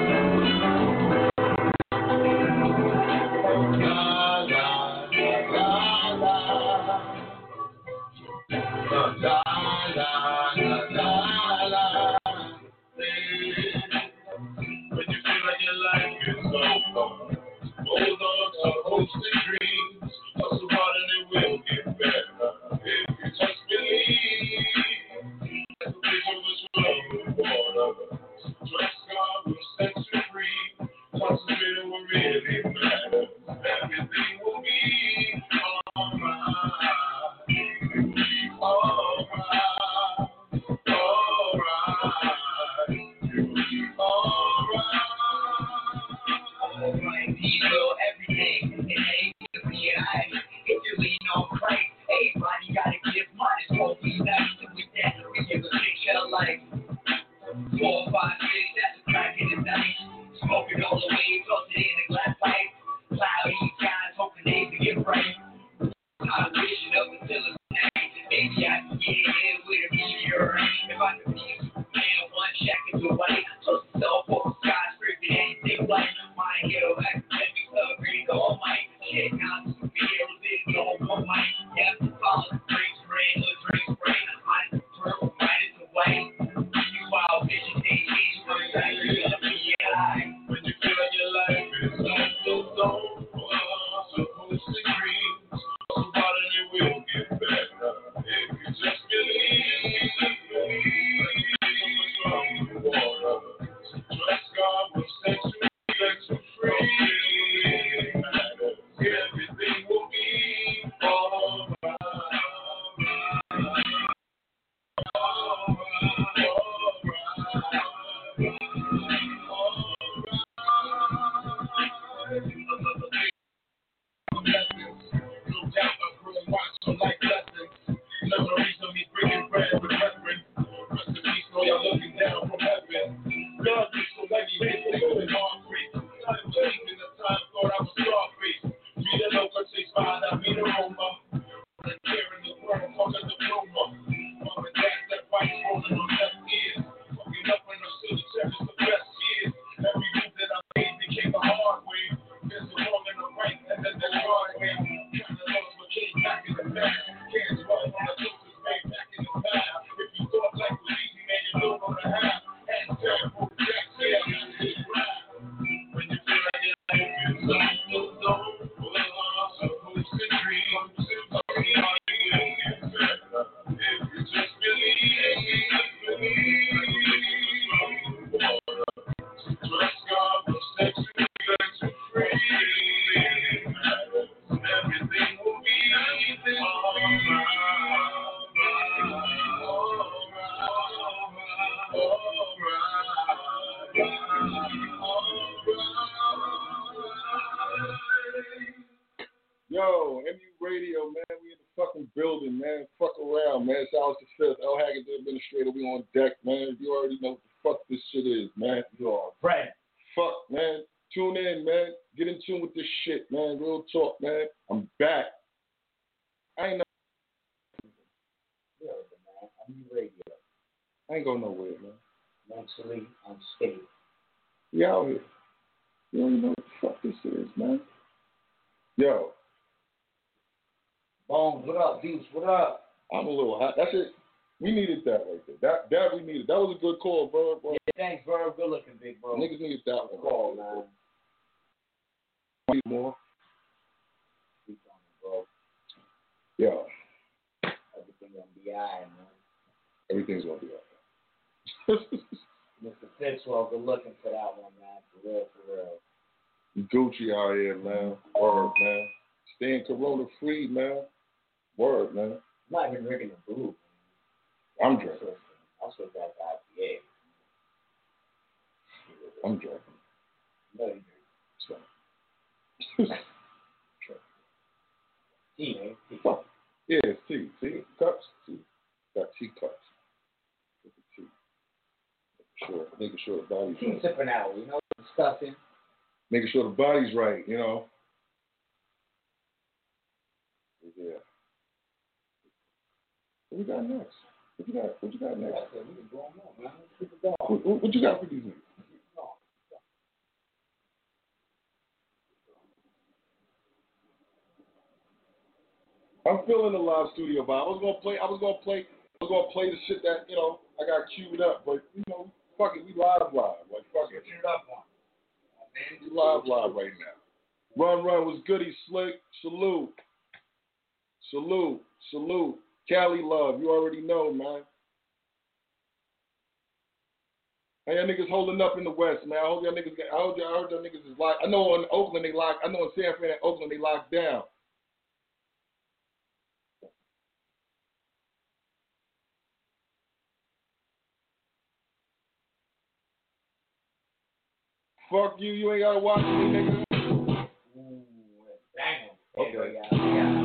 Speaker 6: Word, man. Staying corona free, man. Word, man.
Speaker 2: I'm not even drinking the booze.
Speaker 6: I'm drinking.
Speaker 2: I should have got the IPA.
Speaker 6: I'm drinking.
Speaker 2: No,
Speaker 6: you're
Speaker 2: drink. Tea, man. Tea.
Speaker 6: Yeah, tea. Tea cups. Tea. Got tea cups. Look at tea. Making sure, making sure the body's
Speaker 2: tea
Speaker 6: right.
Speaker 2: Tea sipping out, you know, discussing.
Speaker 6: Making sure the body's right, you know. Yeah. What we got next? What you got? What you got next? What, what, you got for these niggas? I'm feeling the live studio vibe. I was gonna play. I was gonna play. I was gonna play the shit that you know I got queued up, but you know, fuck it, we live live. Like fuck it, we live live right now. Run run was goody slick. Salute. Salute, salute. Cali love, you already know, man. How y'all niggas holding up in the West, man? I hope y'all niggas. Get, I hope y'all, I hope y'all niggas is locked. I know in Oakland they locked. I know in San Fran and Oakland they locked down. Fuck you. You ain't gotta watch me, nigga.
Speaker 2: Ooh,
Speaker 6: okay.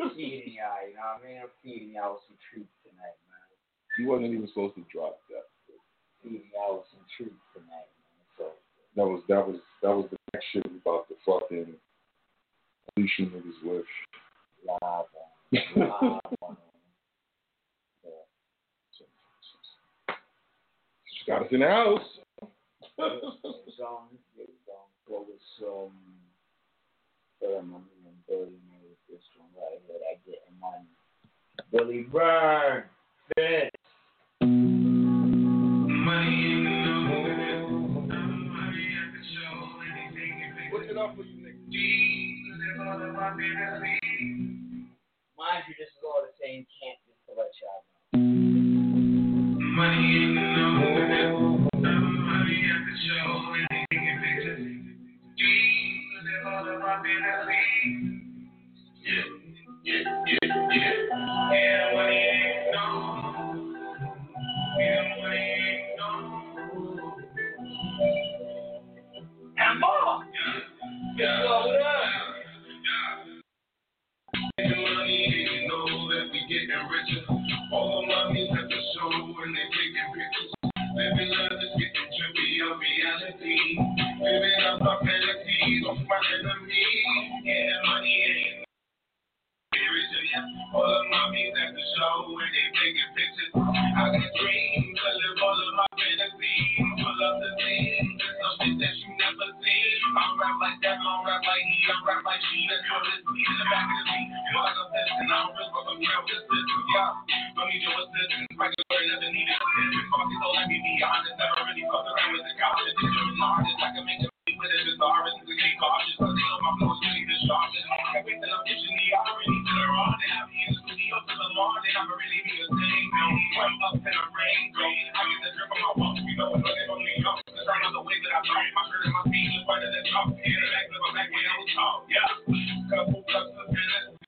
Speaker 8: I'm
Speaker 2: feeding y'all, you know what I mean? I'm feeding y'all with some truth tonight, man.
Speaker 4: He wasn't even supposed to drop that.
Speaker 2: Feeding y'all with some truth tonight, man. So
Speaker 4: That was that was that was the next shit about the fucking you niggas with.
Speaker 2: live on, live on. Yeah.
Speaker 4: She got us in the house.
Speaker 2: song. There we go. Go with some. Uh, my man Billy made this one right here. That getting money. Billy Burn. Fitz.
Speaker 4: Look it up for you niggas.
Speaker 2: Mind you, this is all the same camp just to let y'all know. And more. Yeah. what up?
Speaker 5: Money at the show when they taking pictures. Living life is getting trippy, a reality. Living up my fantasies of my all the mommies at the show when they taking pictures. I got dreams, I live all of my fantasies. Pull up the scene, some shit that you never seen. I'm rap like that, I'm rap like he, I'm rap like she. Let's go, let's in the back of the seat. You like a piston, I'm real, but I'm real persistent. Yeah, don't need your assistance. My girl doesn't need assistance. Fuck it, so let me be honest. Never really fucked around with the college. It's your artist, I can make it with it, it's ours, it's a cautious. Cause they my flow is really the. Everything I'm pitching, the irony to the raw. They have me in the studio till the morning. I'ma be the same. Wake up in the rain, go. I get the drip on my walk, you know it's looking for me. Up. It's right on the way that I burn. My shirt and my feet than top. In the back of my back when I was tall, yeah. Couple cups of Tennessee,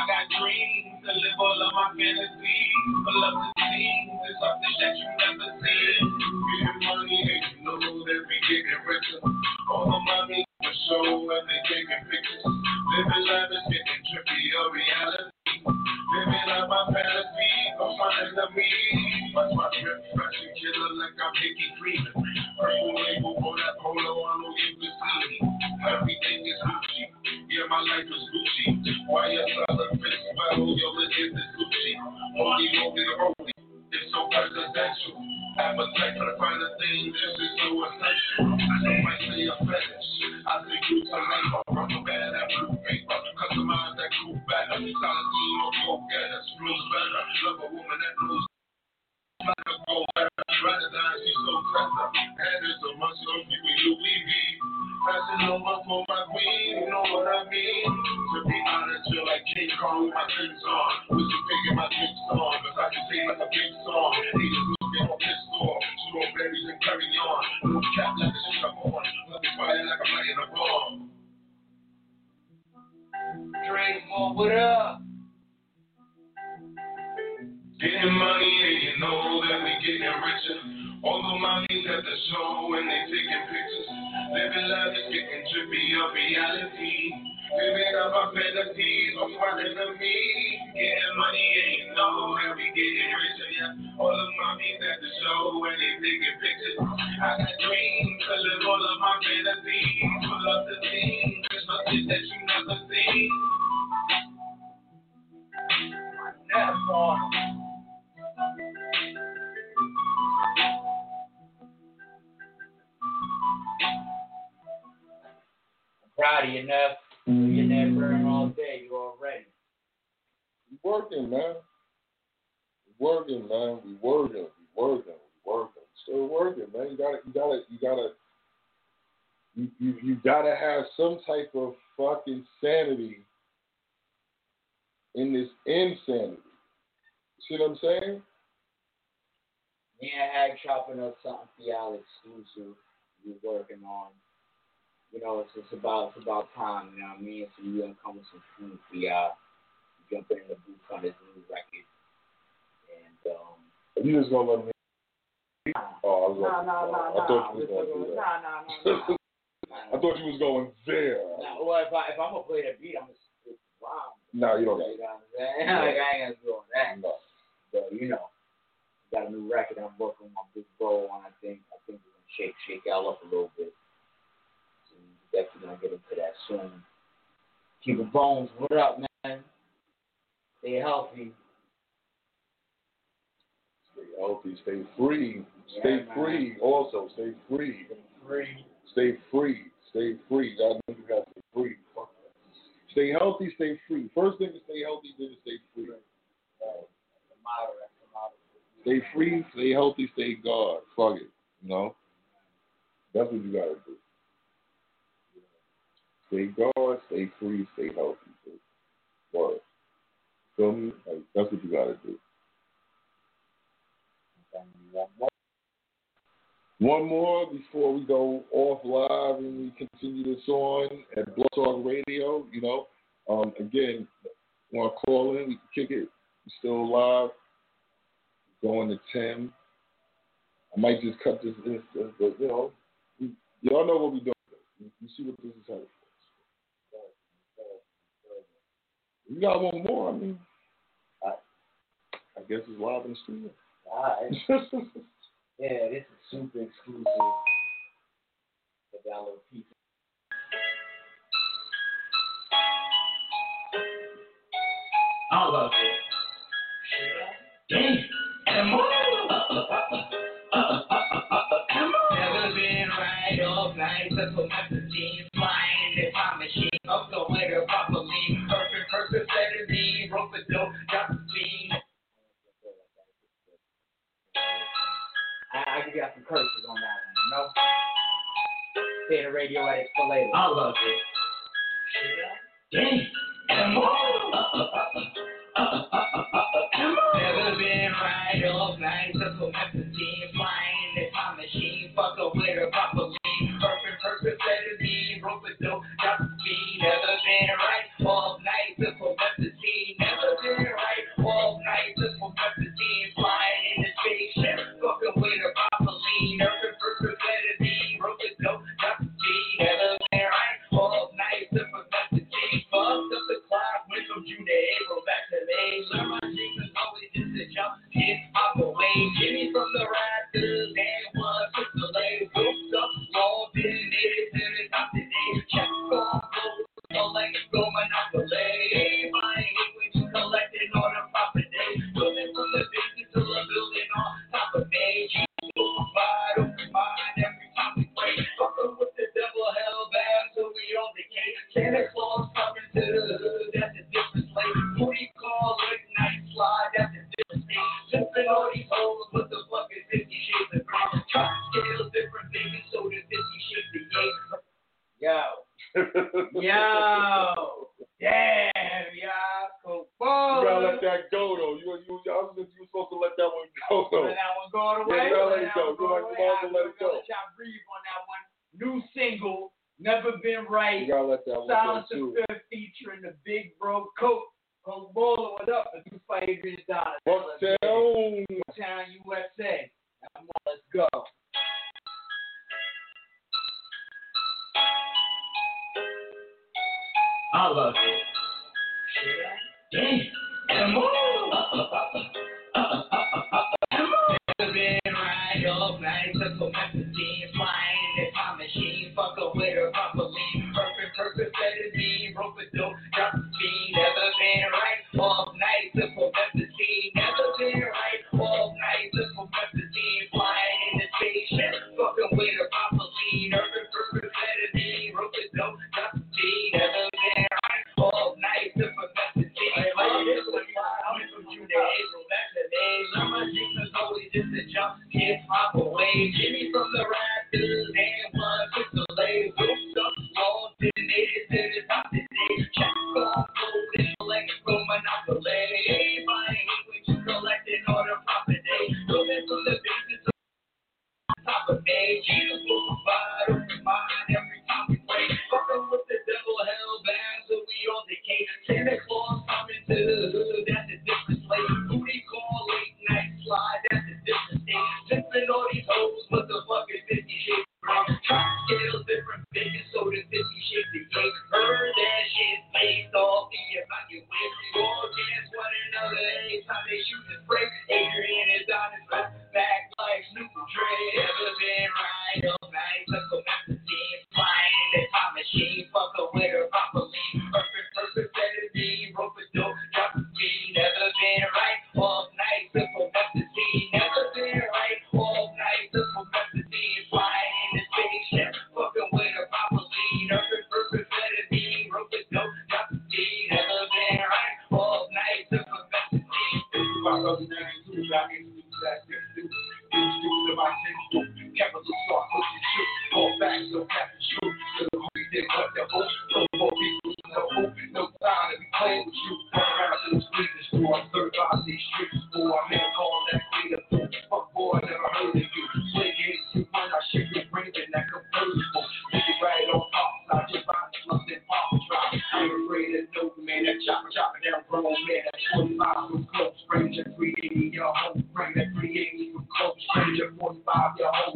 Speaker 5: I got dreams to live all of my fantasies. The scene, it's something that you never seen. Money ain't know that we getting richer. All the the show, and they taking pictures. Living life is getting trippy, a reality. Living out my fantasy, me. Watch my fashion killer like I'm. Purple label that polo, I you can see. Everything is my life is Gucci. Why you selling fits well, yo, let's get this Gucci. Only moving the road, it's so presidential. Appetite for the finer things, this is so essential. I know I say a fetish, I say you to labor. Rubber band, that blue paper, customize that cool better. Solid team of go getters, flows better. Love a woman that knows like a go better. Rather than she's so clever. And it's a must know people you we be. Passing over for my queen, you know what I mean? To be honest, feel like King Kong with my things on. With pig in my drinks on. Cause I can sing like a big song. Haters looking on pistol. Strawberries and carry on. No cap like the shit I'm on. Let me fire like I'm lighting a bomb.
Speaker 2: Drake, what up?
Speaker 5: Getting money and you know that we getting richer. All the mommies at the show and they taking pictures. Living life is getting trippy, a reality. Living up our fantasies, I'm running to me. Getting money and you know that we getting richer, yeah. All the mommies at the show and they taking pictures. I got dreams to live all of my fantasies. Pull up the scene, there's nothing that you never seen.
Speaker 2: That's all. I'm proud of you, Neff. Burning all day. You already.
Speaker 4: We working, man. We working, man. We working. We working. We working. Still working, man. You gotta, you gotta, you gotta, you, you, you gotta have some type of fucking sanity in this insanity. See what I'm saying?
Speaker 9: Me and Hag chopping up something for y'all exclusive. We're working on. You know, it's just about it's about time. You know what I mean? So we gonna come with some food for y'all. Jumping in the booth on this new record. And um,
Speaker 4: You just gonna let me? Oh, I was
Speaker 9: no,
Speaker 4: like,
Speaker 9: no, no,
Speaker 4: I thought you was gonna do
Speaker 9: No,
Speaker 4: that.
Speaker 9: no, no, no.
Speaker 4: I thought you was going there.
Speaker 9: Nah, well, if I if I'm gonna play the beat, I'm gonna spit the rhyme.
Speaker 4: No, you don't
Speaker 9: You know what I'm saying? like I ain't gonna do all that.
Speaker 4: No.
Speaker 9: But you know, got a new record I'm working on big bro on. I think I think we're gonna shake shake y'all up a little bit. So we're definitely gonna get into that soon. Keep it bones. What up, man? Stay healthy.
Speaker 4: Stay healthy, stay free,
Speaker 9: Yeah,
Speaker 4: stay
Speaker 9: man.
Speaker 4: free. Also, stay free,
Speaker 9: Stay free.
Speaker 4: stay free, stay free. God knows you gotta stay free. Stay healthy, stay free. First thing is stay healthy, then stay free.
Speaker 9: That's the motto. That's the motto.
Speaker 4: Stay free, stay healthy, stay God. Fuck it. You know? That's what you gotta do. Stay God, stay free, stay healthy. Word. Feel me? Like, that's what you gotta do.
Speaker 9: One more.
Speaker 4: Before we go off live and we continue this on at Blog Talk Radio. You know, um, again, want to call in? We can kick it. We still live. Going to ten. I might just cut this, this, this but you know, we, y'all know what we're doing. You, you see what this is headed for. You got one more? I mean, I, I guess it's live in the studio.
Speaker 9: All right. Yeah, this is super exclusive. For y'all.
Speaker 2: I love it. Damn. All night, just for my machine flying in my machine. Up the properly. Perfect, perfect, better. Rope a dope, drop the speed.
Speaker 9: I, I give y'all some curses on that one, you know? Say the radio edit for later.
Speaker 2: I love it. Come on. Never been right all night, for my machine
Speaker 9: creating
Speaker 4: your home frame that creating you close. Your one
Speaker 2: vibe, your home.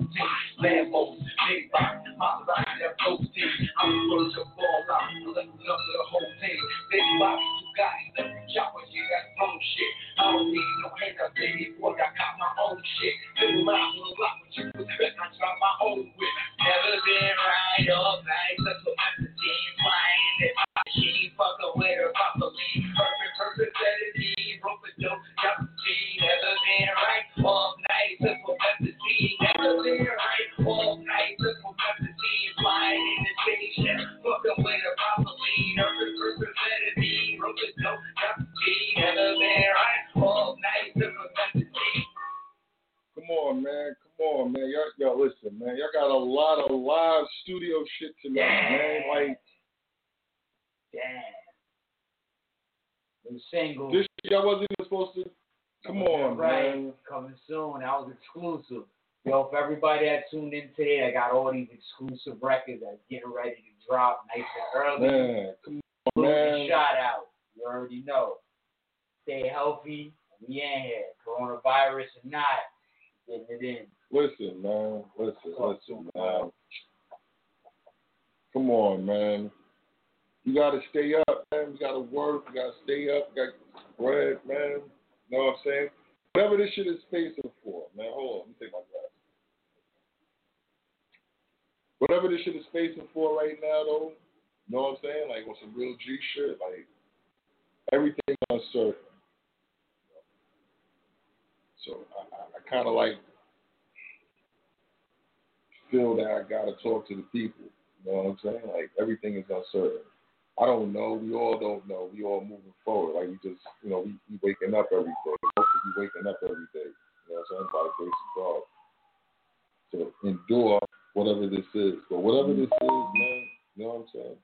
Speaker 2: Today, I
Speaker 4: got
Speaker 2: all these exclusive records that's getting ready to drop nice and early.
Speaker 4: Man, come on,
Speaker 2: Salute
Speaker 4: man.
Speaker 2: shout out. You already know. Stay healthy. We in here. Coronavirus or not, getting it in.
Speaker 4: Listen, man. Listen, listen, man. Come on, man. You gotta stay up, man. You gotta work. You gotta stay up. You gotta bread, man. You know what I'm saying? Whatever this shit is facing for, man. Hold on, let me take my glass. Whatever this shit is facing for right now, though, you know what I'm saying? Like on some real G shit, like everything's uncertain. So I, I, I kind of like feel that I gotta the people. You know what I'm saying? Like everything is uncertain. I don't know. We all don't know. We all moving forward. Like we just, you know, we, we waking up every day. Supposed to be waking up every day. You know what I'm saying? By the grace of God. To endure whatever this is. But whatever this is, man, you know what I'm saying?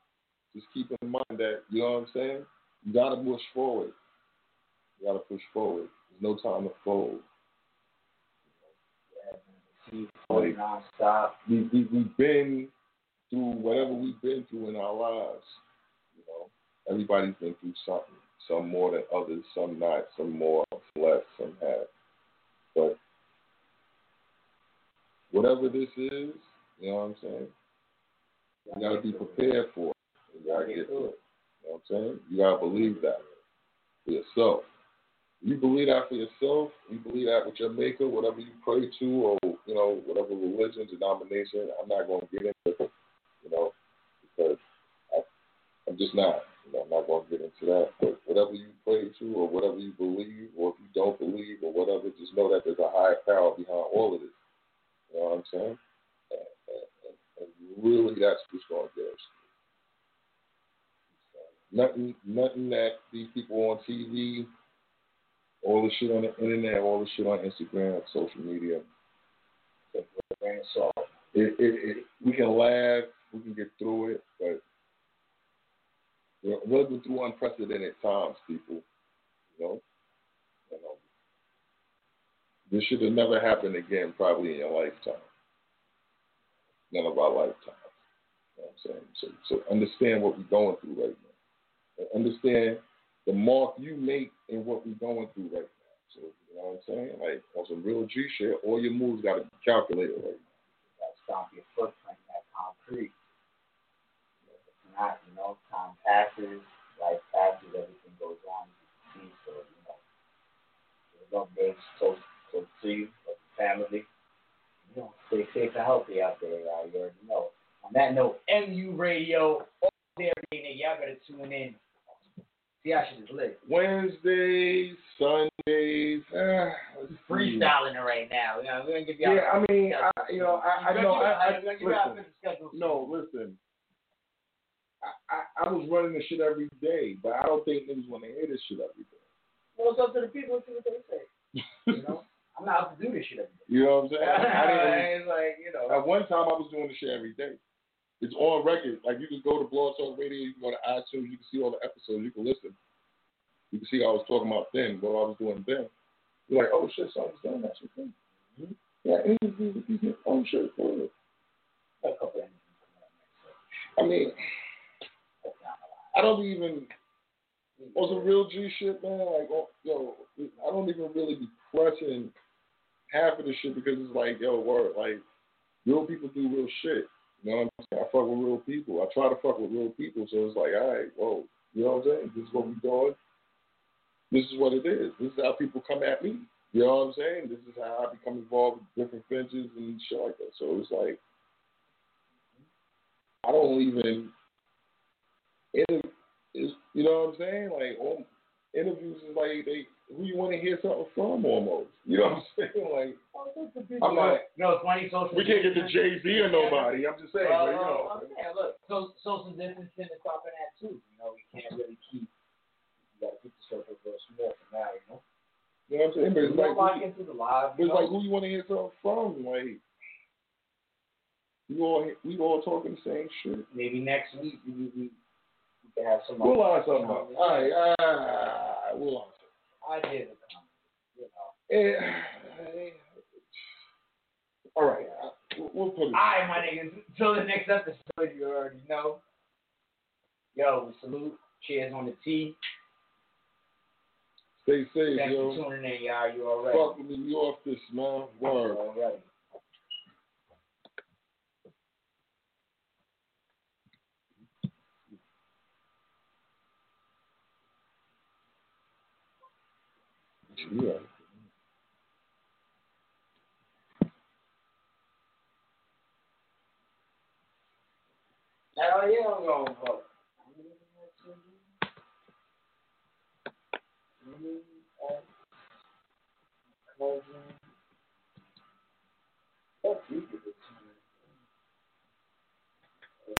Speaker 4: Just keep in mind that, you know what I'm saying? You gotta push forward. You gotta push forward. There's no time to fold. Like-
Speaker 2: nonstop.
Speaker 4: we, we we've been through whatever we've been through in our lives. You know, everybody's been through something. Some more than others, some not. Some more, less, some have. But whatever this is, you know what I'm saying. You gotta be prepared for it. You gotta get through it. You know what I'm saying. You gotta believe that for yourself. You believe that for yourself. You believe that with your maker, whatever you pray to, or you know, whatever religion, denomination. I'm not going to get into it, you know, because I, I'm just not. You know, I'm not going to get into that. But whatever you pray to, or whatever you believe, or if you don't believe, or whatever, just know that there's a higher power behind all of this. You know what I'm saying? And, and, and, really, that's what's going to get us. Nothing, nothing that these people on TV all the shit on the internet, all the shit on Instagram, social media. We can laugh, we can get through it, but we're living through unprecedented times, people. You know, this should have never happened again, probably in your lifetime. None of our lifetimes. I'm saying? So, so understand what we're going through right now. And understand the mark you make in what we're going through right now. So, you know what I'm saying? Like, on some real G shit, all your moves got to be calculated now.
Speaker 2: You gotta stomp your footprint in that concrete. If not, you know, time passes, life passes, everything goes on. You see, so, you know, there's updates close, close to you, with family. You know, stay safe and healthy out there, y'all. You already know. On that note, MU Radio, all day, every day, y'all better tune in. See how shit is lit.
Speaker 4: Wednesdays, Sundays, ah.
Speaker 2: Freestyling it right now. You know, we're gonna give y'all.
Speaker 4: Yeah, I mean, I, you know, I, I know, I, I
Speaker 2: give y'all- we're gonna give y'all a
Speaker 4: listen.
Speaker 2: schedule.
Speaker 4: No, listen. I, I, I was running this shit every day, but I don't think niggas want to hear this shit every day.
Speaker 2: Well, it's up to the people and see what they say. You know, I'm not out to do this shit every day.
Speaker 4: You know what I'm saying? I didn't.
Speaker 2: it's like you know.
Speaker 4: At one time, I was doing this shit every day. It's on record. Like you can go to Blog Talk Radio, you can go to iTunes, you can see all the episodes, you can listen. You can see I was talking about then, what I was doing then. You're like, oh shit, something's doing That shit.
Speaker 2: Mhm.
Speaker 4: Yeah, interview with these. Oh shit, for real.
Speaker 2: A
Speaker 4: I mean,
Speaker 2: a.
Speaker 4: I don't even on some real G shit, man. Like, oh, yo, I don't even really be pressing half of the shit because it's like, yo, word, like, real people do real shit. You know what I'm saying? I fuck with real people. I try to fuck with real people, so it's like, all right, whoa, you know what I'm saying? This is what we doing. This is what it is. This is how people come at me. You know what I'm saying? This is how I become involved with different ventures and shit like that. So it's like, I don't even. It is, you know what I'm saying? Like, all interviews is like they who you want to hear something from almost. You know what I'm saying? Like, oh, I'm not.
Speaker 2: No, it's funny. Social.
Speaker 4: We can't get to Jay Z or nobody. I'm just saying,
Speaker 2: Well,
Speaker 4: but, you know.
Speaker 2: I'm saying, look, so, social distancing is stopping that too. You know, we can't really keep. You gotta keep the circle real small for now. You know.
Speaker 4: You know what I'm saying? But it's like, who,
Speaker 2: the live.
Speaker 4: but
Speaker 2: You
Speaker 4: it's like who you want to hear something from? Like, We all we all talking the same shit.
Speaker 2: Maybe next week we, we, can have some.
Speaker 4: We'll line something up. All right, all right, we'll line
Speaker 2: I did comment, you know.
Speaker 4: something. Eh, all right, we'll- we'll put it.
Speaker 2: All right, my niggas. Till the next episode, you already know. Yo, salute. Cheers on the tea.
Speaker 4: Stay safe,
Speaker 2: Thanks
Speaker 4: yo.
Speaker 2: for tuning in, y'all. You already.
Speaker 4: Fuck with me, you off this, man. Word.
Speaker 2: Already.
Speaker 4: Yeah.
Speaker 2: Hell yeah, I'm going to vote. Fuck you.